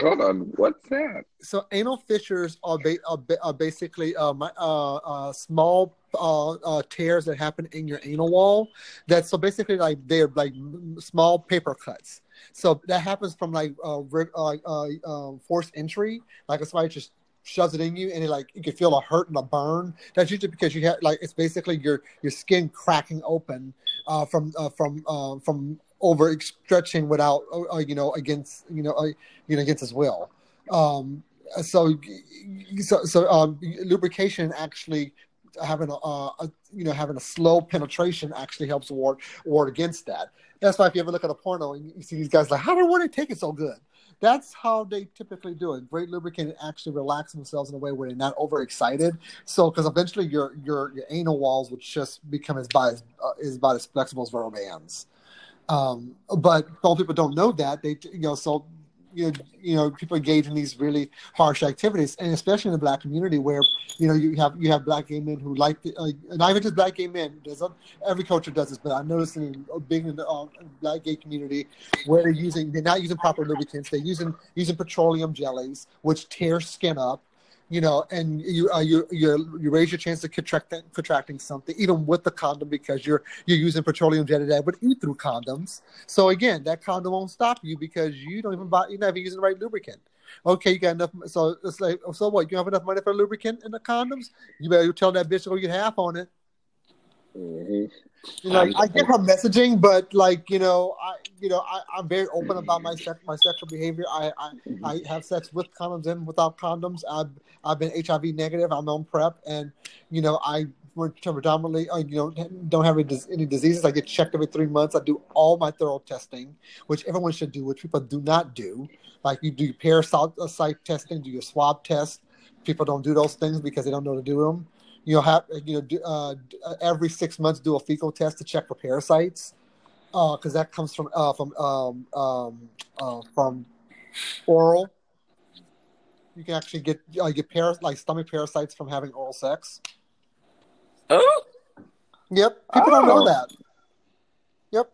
Hold on. What's that? so anal fissures are, ba- are, ba- are basically uh, mi- uh, uh, small uh, uh, tears that happen in your anal wall. That so basically like they're like small paper cuts. So that happens from like uh, uh, um, forced entry, like somebody just shoves it in you and it like you can feel a hurt and a burn. That's usually because you have like it's basically your your skin cracking open uh, from uh, from uh, from over stretching without uh, you know against you know uh, you know against his will. Um, so so so um, lubrication actually having a, a you know having a slow penetration actually helps ward ward against that. That's why if you ever look at a porno and you see these guys like, how do they take it so good? That's how they typically do it. Great lubricant actually relax themselves in a way where they're not overexcited. So, because eventually your your your anal walls would just become as by as uh, is about as flexible as rubber bands. Um, but some people don't know that they you know so you know, you know people engage in these really harsh activities, and especially in the black community where you know you have you have black gay men who like the, uh, not even just black gay men. A, every culture does this, but I noticed in being in the uh, black gay community where they're using they're not using proper lubricants. They're using using petroleum jellies, which tear skin up. You know, and you uh, you you you raise your chance of contracting contracting something even with the condom because you're you're using petroleum jelly that would eat through condoms. So again, that condom won't stop you because you don't even buy you're not even using the right lubricant. Okay, you got enough. So it's like, so what? You have enough money for lubricant and the condoms? You better tell that bitch to go get half on it. Mhm. You know, I get her messaging, but like you know, I you know, I, I'm very open about my sex, my sexual behavior. I, I I have sex with condoms and without condoms. I've I've been HIV negative. I'm on PrEP, and you know, I predominantly uh, you know don't have any, any diseases. I get checked every three months. I do all my thorough testing, which everyone should do, which people do not do. Like you do your parasite uh, site testing, do your swab test. People don't do those things because they don't know to do them you know have you know do, uh, every six months do a fecal test to check for parasites because uh, that comes from uh, from um, um, uh, from oral. You can actually get uh, get paras- like stomach parasites from having oral sex. Oh, Yep, people don't know Oh. that. Yep,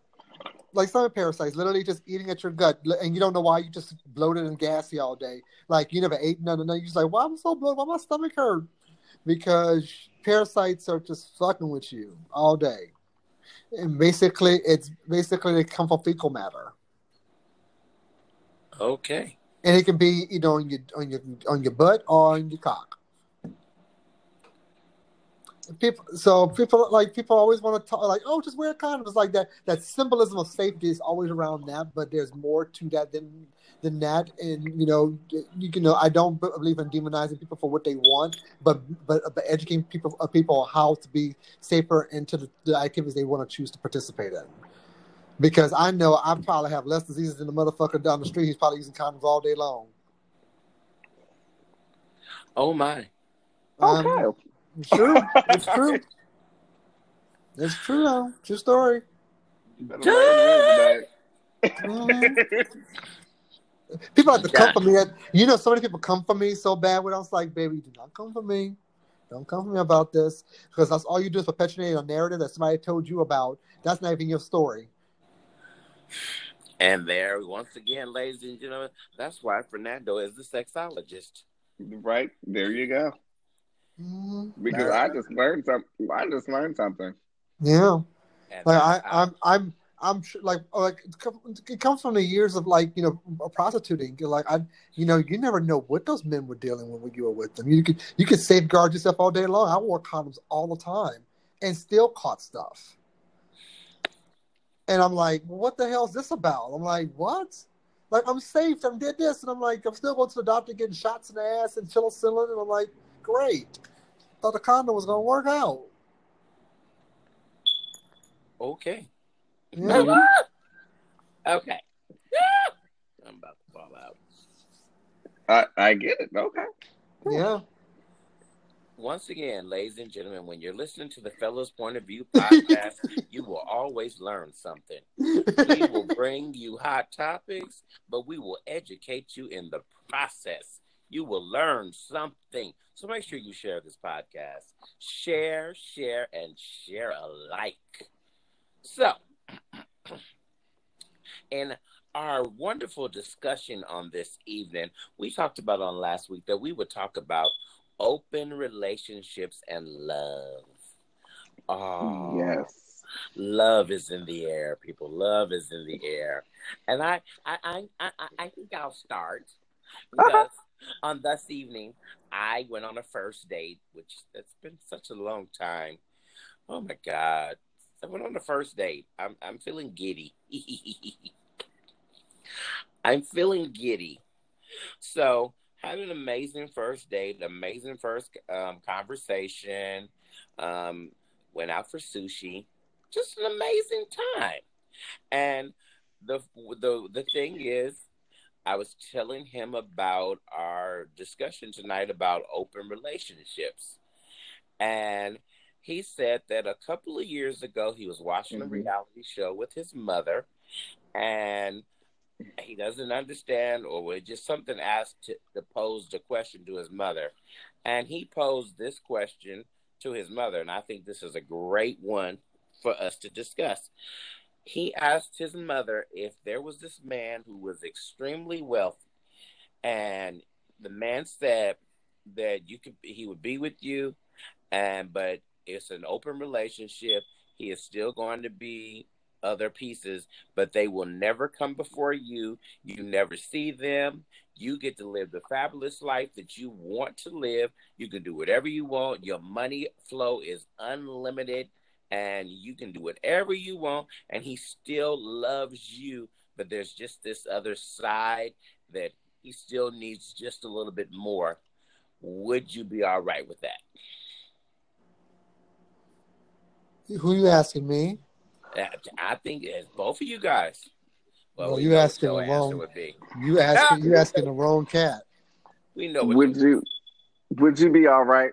like stomach parasites, literally just eating at your gut, and you don't know why. You just bloated and gassy all day. Like you never ate none, and you're just like, "Why am I'm so bloated? Why my stomach hurt?" Because parasites are just fucking with you all day, and basically, it's basically they come from fecal matter, okay. and it can be you know on your on your on your butt or on your cock. People so people like people always want to talk like oh just wear a condom. It's like that that symbolism of safety is always around that but there's more to that than than that. And you know you can know i don't believe in demonizing people for what they want but but, but educating people uh, people on how to be safer into the, the activities they want to choose to participate in. Because i know i probably have less diseases than the motherfucker down the street. He's probably using condoms all day long. Oh my. Um, Okay. It's true it's true it's true though true story You better learn this. People have to come for me. You know, so many people come for me so bad when I was like, baby, do not come for me. Don't come for me about this. Because that's all you do is perpetuate a narrative that somebody told you about. That's not even your story. And there, once again, ladies and gentlemen, that's why Fernando is the sexologist. Right there, you go. Mhm. Because I just learned something. I just learned something. Yeah. And Like I, that's how- I'm, I'm, I'm sure, like, like it it comes from the years of like, you know, prostituting. Like I, you know, you never know what those men were dealing with when you were with them. You could, you could safeguard yourself all day long. I wore condoms all the time and still caught stuff. And I'm like, what the hell is this about? I'm like, what? Like I'm safe. I did this, and I'm like, I'm still going to the doctor getting shots in the ass and penicillin, and I'm like, great. Thought the condo was gonna work out. okay. Yeah. okay. I'm about to fall out. I, I get it. Okay. yeah. Once again, ladies and gentlemen, when you're listening to the Fellas Point of View podcast, you will always learn something. We will bring you hot topics, but we will educate you in the process. You will learn something. So make sure you share this podcast. Share, share, and share alike. So, in our wonderful discussion on this evening, we talked about on last week that we would talk about open relationships and love. Oh, Yes. love is in the air, people. Love is in the air, and I, I, I, I, I think I'll start because on this evening I went on a first date, which that's been such a long time. Oh my god! I went on the first date. I'm, I'm feeling giddy. I'm feeling giddy. So had an amazing first date, amazing first um, conversation. Um, went out for sushi, just an amazing time. And the the the thing is, I was telling him about our discussion tonight about open relationships, and he said that a couple of years ago he was watching a Mhm. reality show with his mother, and he doesn't understand, or was just something asked to, to pose the question to his mother, and he posed this question to his mother, and I think this is a great one for us to discuss. He asked his mother if there was this man who was extremely wealthy, and the man said that you could he would be with you, and but it's an open relationship. He is still going to be other pieces, but they will never come before you. You never see them. You get to live the fabulous life that you want to live. You can do whatever you want. Your money flow is unlimited and you can do whatever you want. And he still loves you. But there's just this other side that he still needs just a little bit more. Would you be all right with that? Who you asking me? Uh, I think it's both of you guys. Well, well you asking the wrong. You asking you asking the wrong cat. We know. would you? Would you be all right?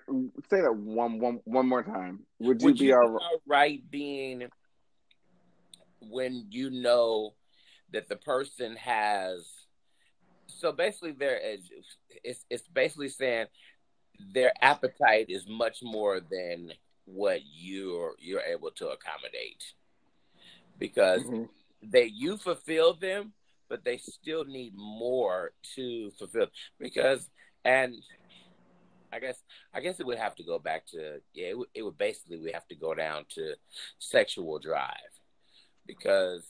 Say that one one one more time. Would you, would be, you all, be all right being when you know that the person has? So basically, there is. It's it's basically saying their appetite is much more than what you're you're able to accommodate because mm-hmm. they you fulfill them, but they still need more to fulfill because and I guess I guess it would have to go back to yeah it, would, it would basically we have to go down to sexual drive because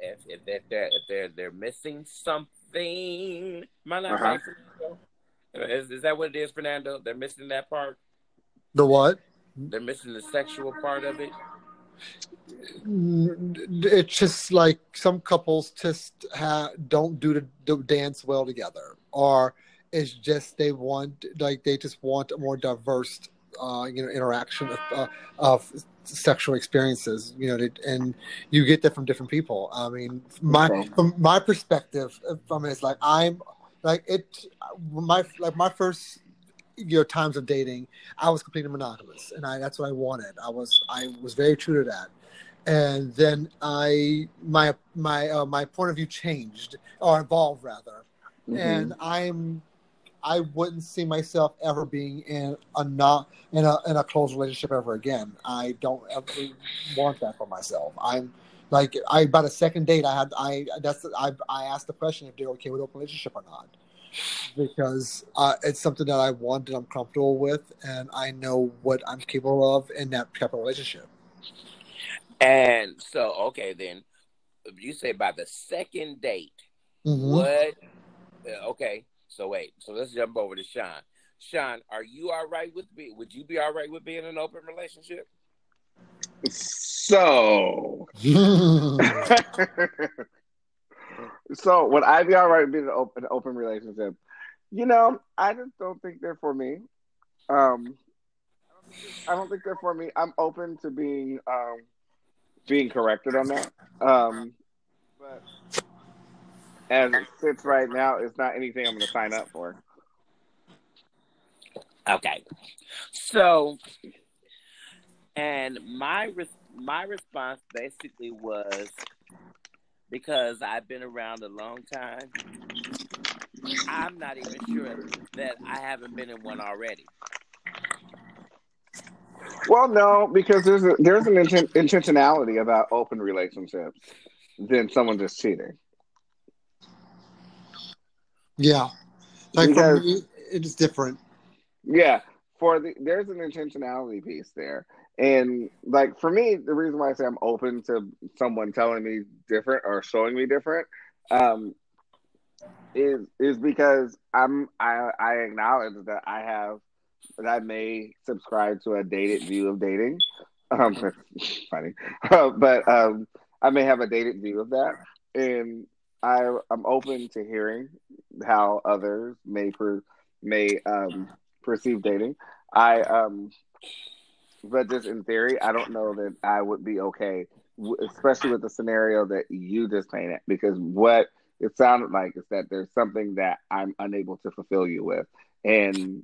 if if they're, they're if they're they're missing something, am I not uh-huh. Is, is that what it is, Fernando? They're missing that part. The what? They're missing the sexual part of it it's just like some couples just ha- don't do the, the dance well together or it's just they want like they just want a more diverse uh, you know interaction of, uh, of sexual experiences you know and you get that from different people i mean my from my perspective from it, it's like i'm like it my like my first your times of dating, I was completely monogamous, and I that's what I wanted. I was I was very true to that, and then I my my uh, my point of view changed or evolved rather, mm-hmm. and I'm I wouldn't see myself ever being in a not in a in a close relationship ever again. I don't ever want that for myself. I'm like I about a second date. I had I that's I I asked the question if they're okay with open relationship or not because uh, it's something that I want and I'm comfortable with, and I know what I'm capable of in that type of relationship. And so, okay, then you say by the second date, mm-hmm. what? Uh, okay, so wait, so let's jump over to Sean. Sean, are you all right with me? Would you be all right with being in an open relationship? So, so would I be all right being an open, an open relationship? You know, I just don't think they're for me. Um, I don't think they're for me. I'm open to being um, being corrected on that. Um, but as it sits right now, it's not anything I'm going to sign up for. Okay, so and my re- my response basically was because I've been around a long time. I'm not even sure that I haven't been in one already. Well, no, because there's a, there's an inten- intentionality about open relationships than someone just cheating. Yeah, like because, for me, it's different. Yeah, for the there's an intentionality piece there. And like for me, the reason why I say I'm open to someone telling me different or showing me different um, is is because I'm I I acknowledge that I have that I may subscribe to a dated view of dating. Um, funny, uh, but um, I may have a dated view of that, and I I'm open to hearing how others may per, may um, perceive dating. I um but just in theory, I don't know that I would be okay, especially with the scenario that you just painted, because what it sounded like is that there's something that I'm unable to fulfill you with, and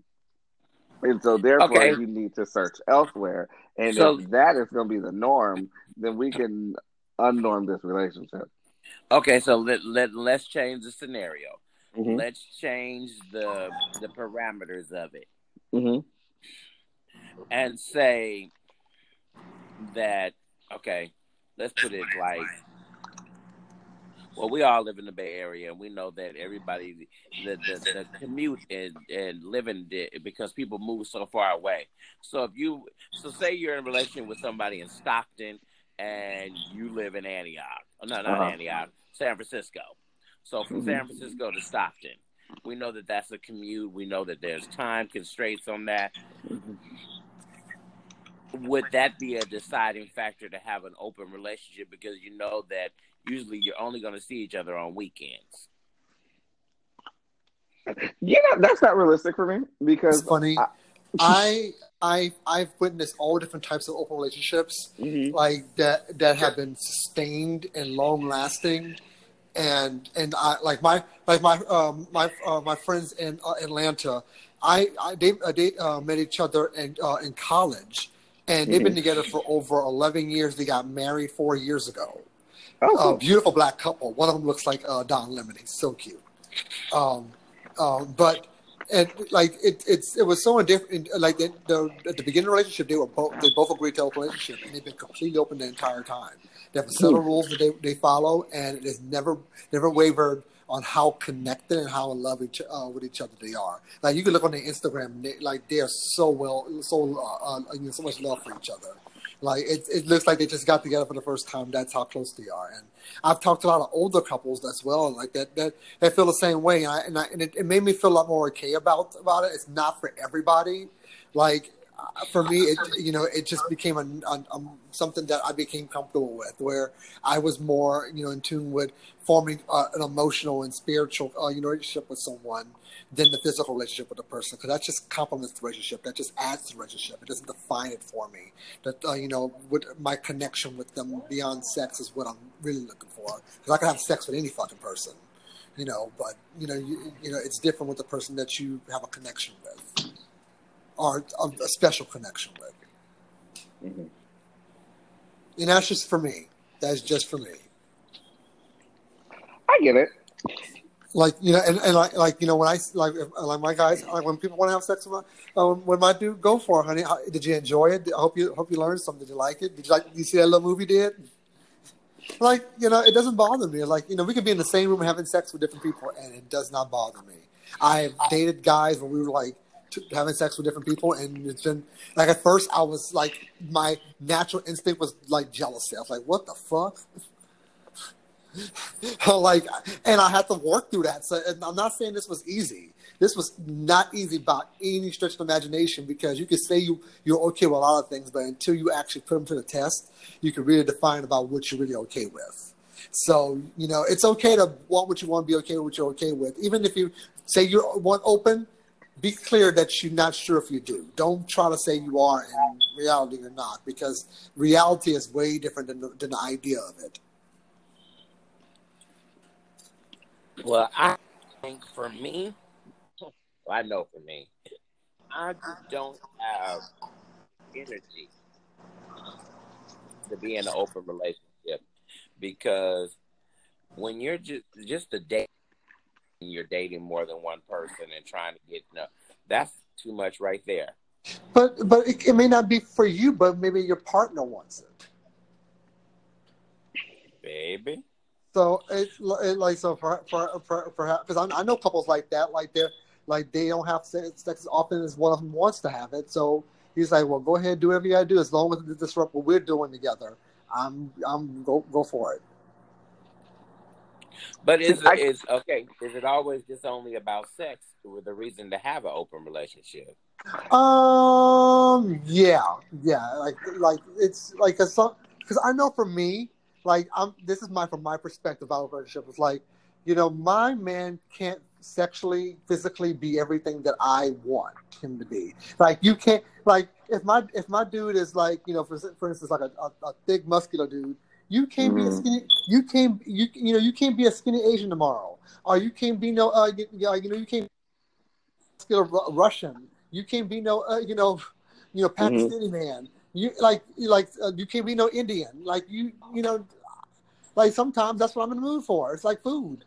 and so therefore okay. you need to search elsewhere. And so, if that is going to be the norm, then we can unnorm this relationship. Okay, so let let let's change the scenario. Mm-hmm. Let's change the the parameters of it. Mm-hmm and say that okay, let's put it like well, we all live in the Bay Area, and we know that everybody, the the, the commute and, and living because people move so far away. So if you, so say you're in a relationship with somebody in Stockton, and you live in Antioch, oh, no, not uh-huh. Antioch, San Francisco. So from mm-hmm. San Francisco to Stockton, We know that that's a commute. We know that there's time constraints on that. Would that be a deciding factor to have an open relationship because you know that usually you're only going to see each other on weekends? Yeah, that's not realistic for me because It's funny. I- I I I've witnessed all different types of open relationships, Mhm. like that that have been sustained and long lasting, and and I like my like my um my uh, my friends in uh, Atlanta, I I they uh, they uh, met each other in uh, in college, and they've been together for over eleven years. They got married four years ago. oh, A cool. beautiful black couple. One of them looks like uh, Don Lemon. He's so cute. Um, um, but and like it, it's it was so different. Like the, the, at the beginning of the relationship, they were both they both agreed to open relationship, and they've been completely open the entire time. They have a set of rules that they, they follow, and it has never never wavered on how connected and how in love each, uh, with each other they are. Like you can look on their Instagram, they, like they are so well, so uh, uh, you know, so much love for each other. Like it, it looks like they just got together for the first time. That's how close they are. And I've talked to a lot of older couples as well, like that that, that feel the same way. And, I, and, I, and it, it made me feel a lot more okay about about it. It's not for everybody. Like uh, for me, it you know it just became a, a, a something that I became comfortable with, where I was more you know in tune with forming uh, an emotional and spiritual uh, relationship with someone than the physical relationship with the person because that just complements the relationship. That just adds to the relationship. It doesn't define it for me. That uh, you know, with my connection with them beyond sex is what I'm really looking for. Because I can have sex with any fucking person, you know. But you know, you, you know, it's different with the person that you have a connection with, or a, a special connection with. Mhm. And that's just for me. That's just for me. I get it. Like you know, and, and like like you know when I like like my guys like when people want to have sex with my uh, when my dude go for it, honey. How, did you enjoy it? I hope you hope you learned something. Did you like it? Did you like? Did you see that little movie? Did like you know it doesn't bother me. Like you know we could be in the same room having sex with different people, and it does not bother me. I've dated guys when we were like t- having sex with different people, and it's been like at first I was like my natural instinct was like jealousy. I was like, what the fuck. like, and I had to work through that. So, I'm not saying this was easy. This was not easy by any stretch of imagination because you could say you you're okay with a lot of things, but until you actually put them to the test, you can really define about what you're really okay with. So, you know, it's okay to want what you want, to be okay with what you're okay with. Even if you say you want open, be clear that you're not sure if you do. Don't try to say you are in reality you're not, because reality is way different than the, than the idea of it. Well, I think for me, well, I know for me, I just don't have energy to be in an open relationship because when you're just just a date, you're dating more than one person and trying to get no, that's too much right there. But but it, it may not be for you, but maybe your partner wants it. Baby, So it's it, like so for for for because I, I know couples like that, like they're like they don't have sex, sex as often as one of them wants to have it. So he's like, well, go ahead, do whatever you gotta do, as long as it doesn't disrupt what we're doing together. I'm I'm go go for it. but is I- is okay? Is it always just only about sex with the reason to have an open relationship? Um, yeah, yeah, like like it's like because I know for me, like I'm this is my from my perspective about relationship. It's like you know my man can't sexually physically be everything that I want him to be. Like you can't like if my if my dude is like you know for for instance like a, a, a thick muscular dude. You can't be a Mhm. skinny. You can't. You you know. You can't be a skinny Asian tomorrow, or you can't be no. Uh, you, you know. You can't. Muscular Ru- Russian. You can't be no. Uh, you know. You know, Pakistani man. You like. You like. Uh, you can't be no Indian. Like you. You know. Like sometimes that's what I'm in the mood for. It's like food.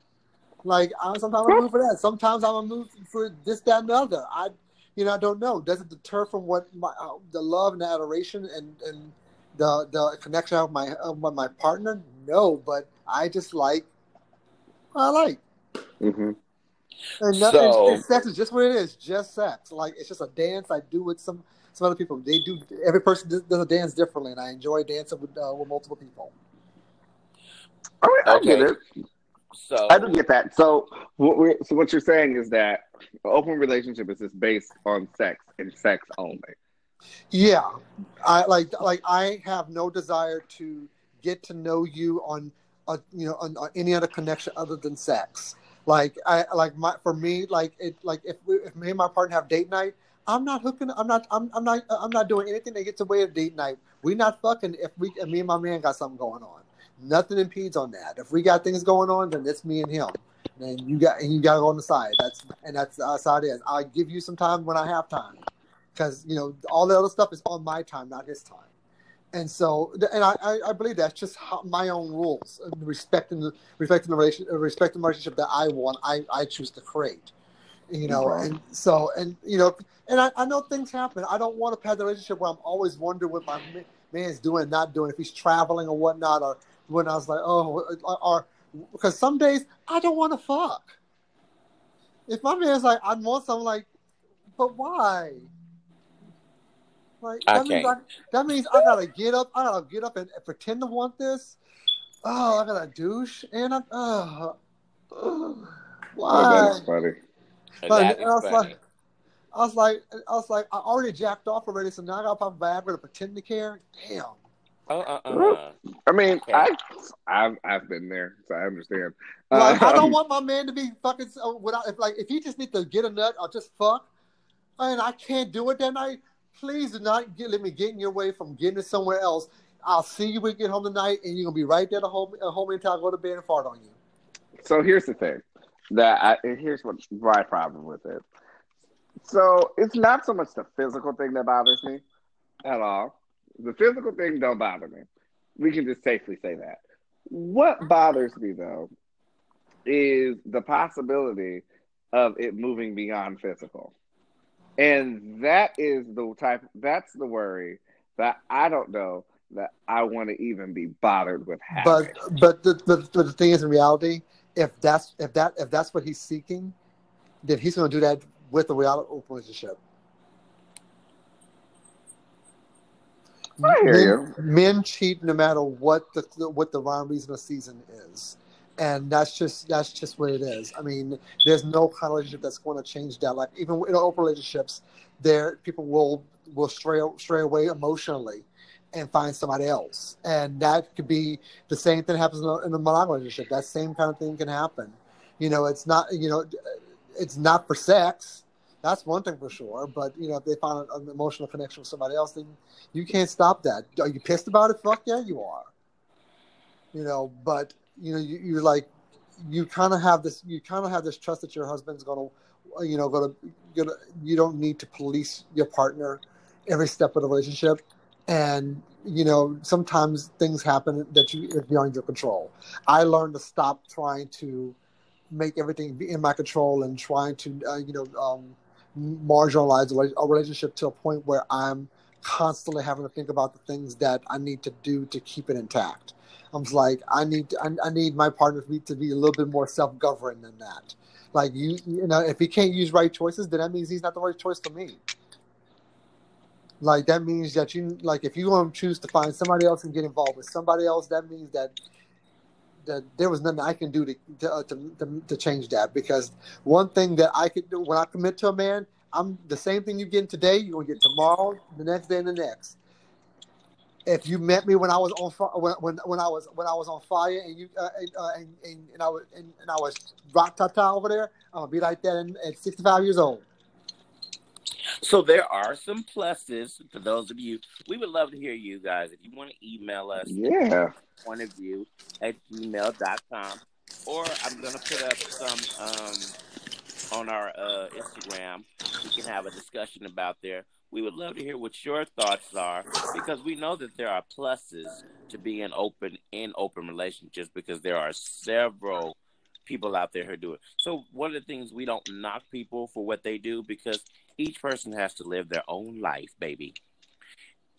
Like I, sometimes I'm in the mood for that. Sometimes I'm in the mood for this, that, and the other. I, you know, I don't know. Does it deter from what my uh, the love and the adoration and and the the connection I have with my uh, with my partner? No, but I just like what I like. Mm-hmm. And, So- and sex is just what it is, just sex. Like it's just a dance I do with some some other people. They do every person does, does a dance differently, and I enjoy dancing with uh, with multiple people. I, mean, I get it. So I do get that. So what we're, so what you're saying is that open relationship is just based on sex and sex only. Yeah, I like like I have no desire to get to know you on a, you know on, on any other connection other than sex. Like I like my for me like it like if we, if me and my partner have date night, I'm not hooking. I'm not. I'm, I'm not. I'm not doing anything that gets away of date night. We're not fucking if we me and my man got something going on. Nothing impedes on that. If we got things going on, then it's me and him. And you got and you got to go on the side. That's and that's, uh, that's how it is. I give you some time when I have time, because you know all the other stuff is on my time, not his time. And so, and I, I, believe that's just how, my own rules, respecting the respecting the relation, uh, respecting the relationship that I want. I, I choose to create, you know. Right. And so, and you know, and I, I know things happen. I don't want to have the relationship where I'm always wondering what my ma- man's doing, not doing, if he's traveling or whatnot, or when I was like, oh, or, or because some days I don't want to fuck. If my man's like, I want something like, but why? Like that means I, that means I gotta get up. I gotta get up and, and pretend to want this. Oh, I gotta douche and I. Uh, Oh, why? that's funny. That I was funny. like, I was like, I was like, I already jacked off already, so now I gotta pop Viagra to pretend to care. Damn. Uh, uh, uh. I mean, Okay. I I've I've been there, so I understand. Like, I Um, don't want my man to be fucking uh, without. If like, if he just need to get a nut or just fuck, and I can't do it that night, please do not get, let me get in your way from getting it somewhere else. I'll see you when you get home tonight, and you're gonna be right there to hold me, hold me until I go to bed and fart on you. So here's the thing that I here's what my problem with it. So it's not so much the physical thing that bothers me at all. The physical thing don't bother me. We can just safely say that. What bothers me though is the possibility of it moving beyond physical. And that is the type that's the worry that I don't know that I want to even be bothered with having. But but the, but the thing is, in reality, if that's if that if that's what he's seeking, then he's gonna do that with or without open relationship. I hear men, men cheat no matter what the what the rhyme reason of season is, and that's just that's just what it is. I mean, there's no kind of relationship that's going to change that. Like even in open relationships, there people will will stray stray away emotionally and find somebody else, and that could be the same thing happens in a, monogamous relationship. That same kind of thing can happen. You know, it's not you know, it's not for sex. That's one thing for sure. But you know, if they find an emotional connection with somebody else, then you can't stop that. Are you pissed about it? Fuck yeah, you are. You know, but you know, you, you're like, you kind of have this. You kind of have this trust that your husband's gonna, you know, gonna, gonna. You don't need to police your partner every step of the relationship, and you know, sometimes things happen that you is beyond your control. I learned to stop trying to make everything be in my control and trying to, uh, you know, um, marginalize a relationship to a point where I'm constantly having to think about the things that I need to do to keep it intact. I'm like, I need, to, I, I need my partner to be, to be a little bit more self-governed than that. Like you, you know, if he can't use right choices, then that means he's not the right choice for me. Like that means that you, like, if you want to choose to find somebody else and get involved with somebody else, that means that that there was nothing I can do to to, uh, to to change that. Because one thing that I could do when I commit to a man, I'm the same thing you get today, you're gonna get tomorrow, the next day, and the next. If you met me when I was on fi- when when, when I was when I was on fire and you uh, and, uh, and, and and I was and, and I was rock ta ta over there, I'm gonna be like that at 65 years old. So there are some pluses for those of you. We would love to hear you guys. If you want to email us, Yeah. point of view at gmail.com or I'm gonna put up some um on our uh Instagram. We can have a discussion about there. We would love to hear what your thoughts are because we know that there are pluses to being open in open relationships because there are several people out there who do it. So one of the things we don't knock people for what they do because each person has to live their own life, baby.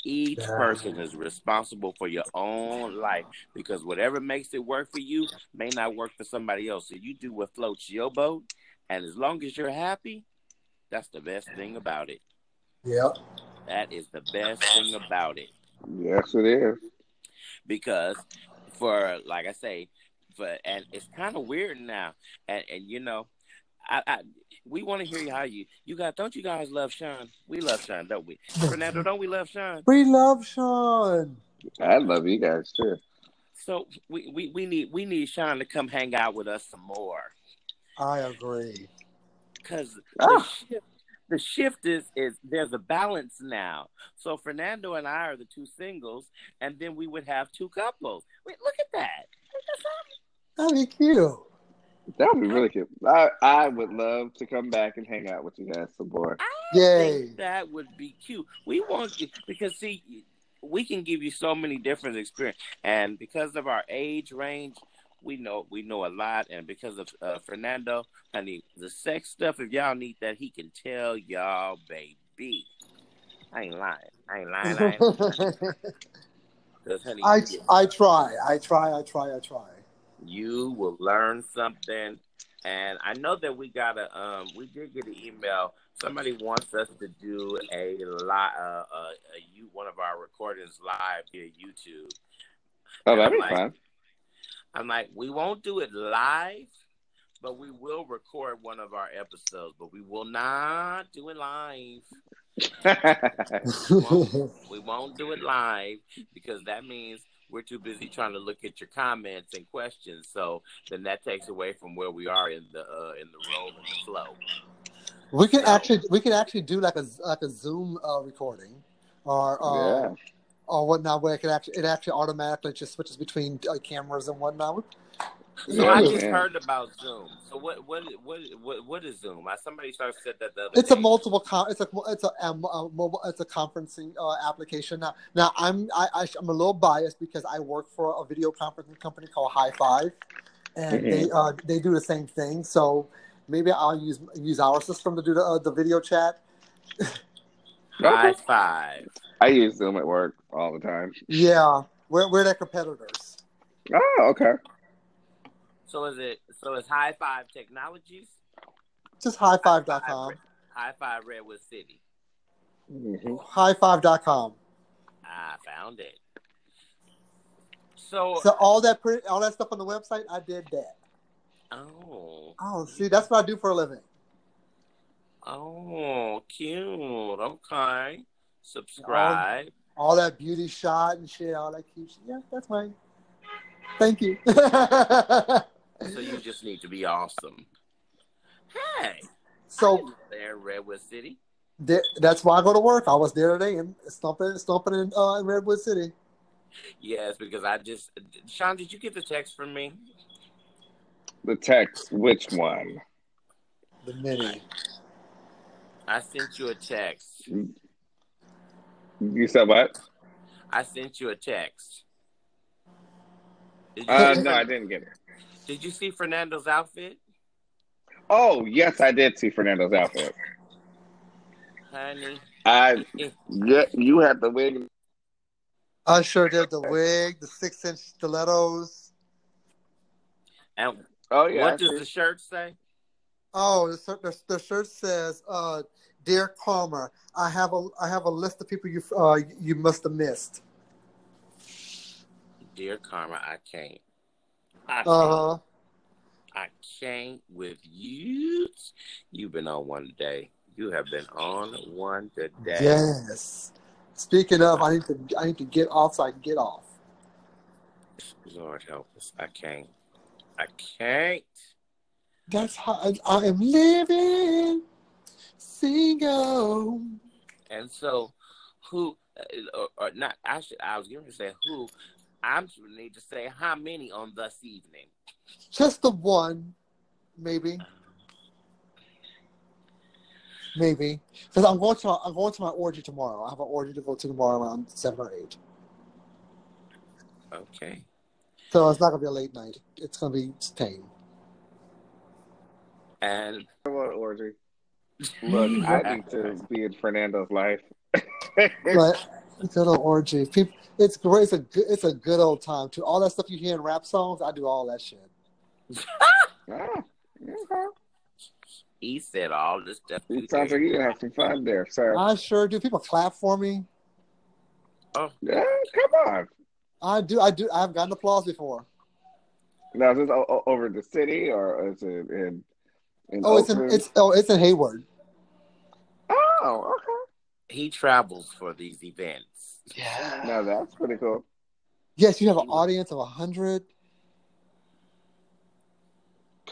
Each Yeah. person is responsible for your own life because whatever makes it work for you may not work for somebody else. So you do what floats your boat, and as long as you're happy, that's the best thing about it. Yeah. That is the best thing about it Yes, it is. because, for like I say, but and it's kind of weird now. And and you know, I, I we want to hear how you you guys don't you guys love Sean? We love Sean, don't we? Fernando, don't we love Sean? We love Sean. I love you guys too. So we, we, we need we need Sean to come hang out with us some more. I agree. Because Ah. the shift the shift is is there's a balance now. So Fernando and I are the two singles, and then we would have two couples. Wait, look at that. Ain't? That'd be cute. That would be really cute. I I would love to come back and hang out with you guys some more. I Yay. think that would be cute. We want you because see, we can give you so many different experience, and because of our age range, we know we know a lot. And because of uh, Fernando, honey, the sex stuff. If y'all need that, he can tell y'all, baby. I ain't lying. I ain't lying. I ain't lying. 'Cause, honey, I I try. I try. I try. I try. You will learn something. And I know that we got a um we did get an email. Somebody wants us to do a li- uh, uh, a you one of our recordings live via YouTube. Oh, that'd be Like- fun. I'm like, we won't do it live, but we will record one of our episodes, but we will not do it live. We won't do it live because that means we're too busy trying to look at your comments and questions. So then that takes away from where we are in the uh, in the roll and the flow. we can actually we can actually do like a like a Zoom uh, recording, or uh, yeah. or whatnot, where it can actually it actually automatically just switches between uh, cameras and whatnot. So Yeah, I just man. heard about Zoom. So what what what what, what is Zoom? I, somebody started said that the other It's a multiple con- it's a it's a, um, a mobile it's a conferencing uh, application now. Now I'm I, I I'm a little biased because I work for a video conferencing company called Highfive, and Mhm. they uh they do the same thing. So maybe I'll use use our system to do the uh, the video chat. high five. I use Zoom at work all the time. Yeah, we're we're their competitors. Oh, okay. So is it so is Highfive Technologies? Just highfive.com. Highfive Redwood City. hmm Highfive.com. I found it. So, So all that pre- all that stuff on the website, I did that. oh, Oh, see, that's what I do for a living. oh, cute. Okay. Subscribe. All that beauty shot and shit, all that cute shit. Yeah, that's mine. Thank you. So you just need to be awesome. Hey, so there, Redwood City. th- that's why I go to work. I was there today and stomping, stomping in, uh, in Redwood City. Yes, because I just Sean, did you get the text from me? The text, which one? The mini. I sent you a text. You said what? I sent you a text. Uh, no, I didn't get it. Did you see Fernando's outfit, Oh, yes, I did see Fernando's outfit. honey? I yeah, you had the wig. I sure did the wig, the six inch stilettos. And Oh yeah, I what does see. the shirt say? Oh, the, shirt- the, the shirt says, uh, "Dear Karma, I have a I have a list of people you uh, you must have missed." Dear Karma, I can't. I. Uh huh. I can't with you. You've been on one today. You have been on one today. Yes. Speaking of, I need to I need to get off so I can get off. Lord help us. I can't. I can't. That's how I, I am living single. And so, who, uh, or, or not, I should, I was going to say who, I'm going to need to say how many on this evening. Just the one, maybe. Maybe because I'm going to I'm going to my orgy tomorrow. I have an orgy to go to tomorrow around seven or eight. Okay. So it's not gonna be a late night. It's gonna be tame. And What orgy? Look, I need to be in Fernando's life. But good old orgy. People, it's great. It's a good. It's a good old time too. All that stuff you hear in rap songs, I do all that shit. He said all this stuff. It sounds like you have some fun there, sir. I sure do. People clap for me. Oh yeah, come on. I do. I do. I've gotten applause before. Now is this o- o- over the city or is it in? in Oh, it's in Oakland? it's oh it's in Hayward. oh okay. He travels for these events. Yeah. Now that's pretty cool. Yes, you have an audience of hundred.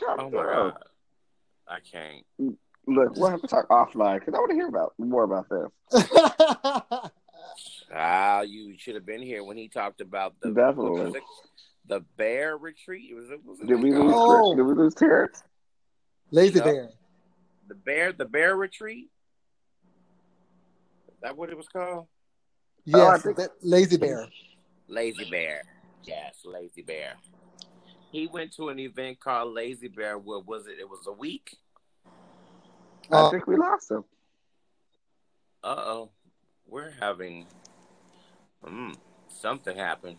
Oh my god. I can't. Look, we'll have to talk offline because I want to hear about more about this. Ah, you should have been here when he talked about the Definitely. what was it? the bear retreat. It was, it was Did we lose? Oh. Did we lose Terrence? Lazy No. Bear. the bear the bear retreat? Is that what it was called? Oh, Yes, think- that- Lazy Bear. Lazy Bear. Yes, Lazy Bear. He went to an event called Lazy Bear. What was it? It was a week. I Uh, think we lost him. Uh oh, we're having. Hmm, something happened.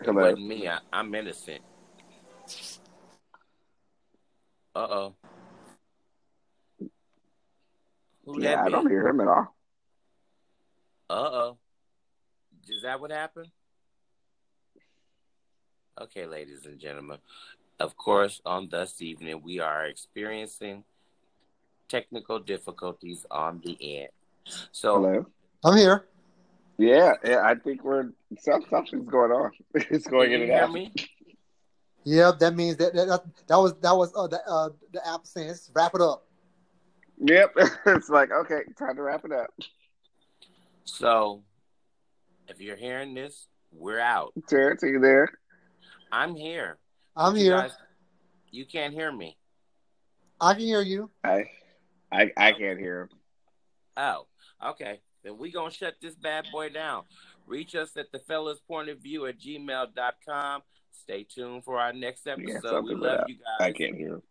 It Hello. wasn't me. I, I'm innocent. Uh oh. Who Yeah, I don't hear him at all. Uh oh. Is that what happened? Okay, ladies and gentlemen. Of course, on this evening, we are experiencing technical difficulties on the end. So, Hello. I'm here. Yeah, yeah. I think we're something's going on. It's going can in and out. me? Yeah, that means that that, that was that was uh, the uh, the app saying wrap it up. Yep. it's like okay, time to wrap it up. So, if you're hearing this, we're out. Terrence, are you there? I'm here. I'm You here. guys- you can't hear me. I can hear you. I, I, I can't hear him. Oh, okay. Then we gonna shut this bad boy down. Reach us at the fellas point of view at gmail.com. Stay tuned for our next episode. we love like you I can't hear him.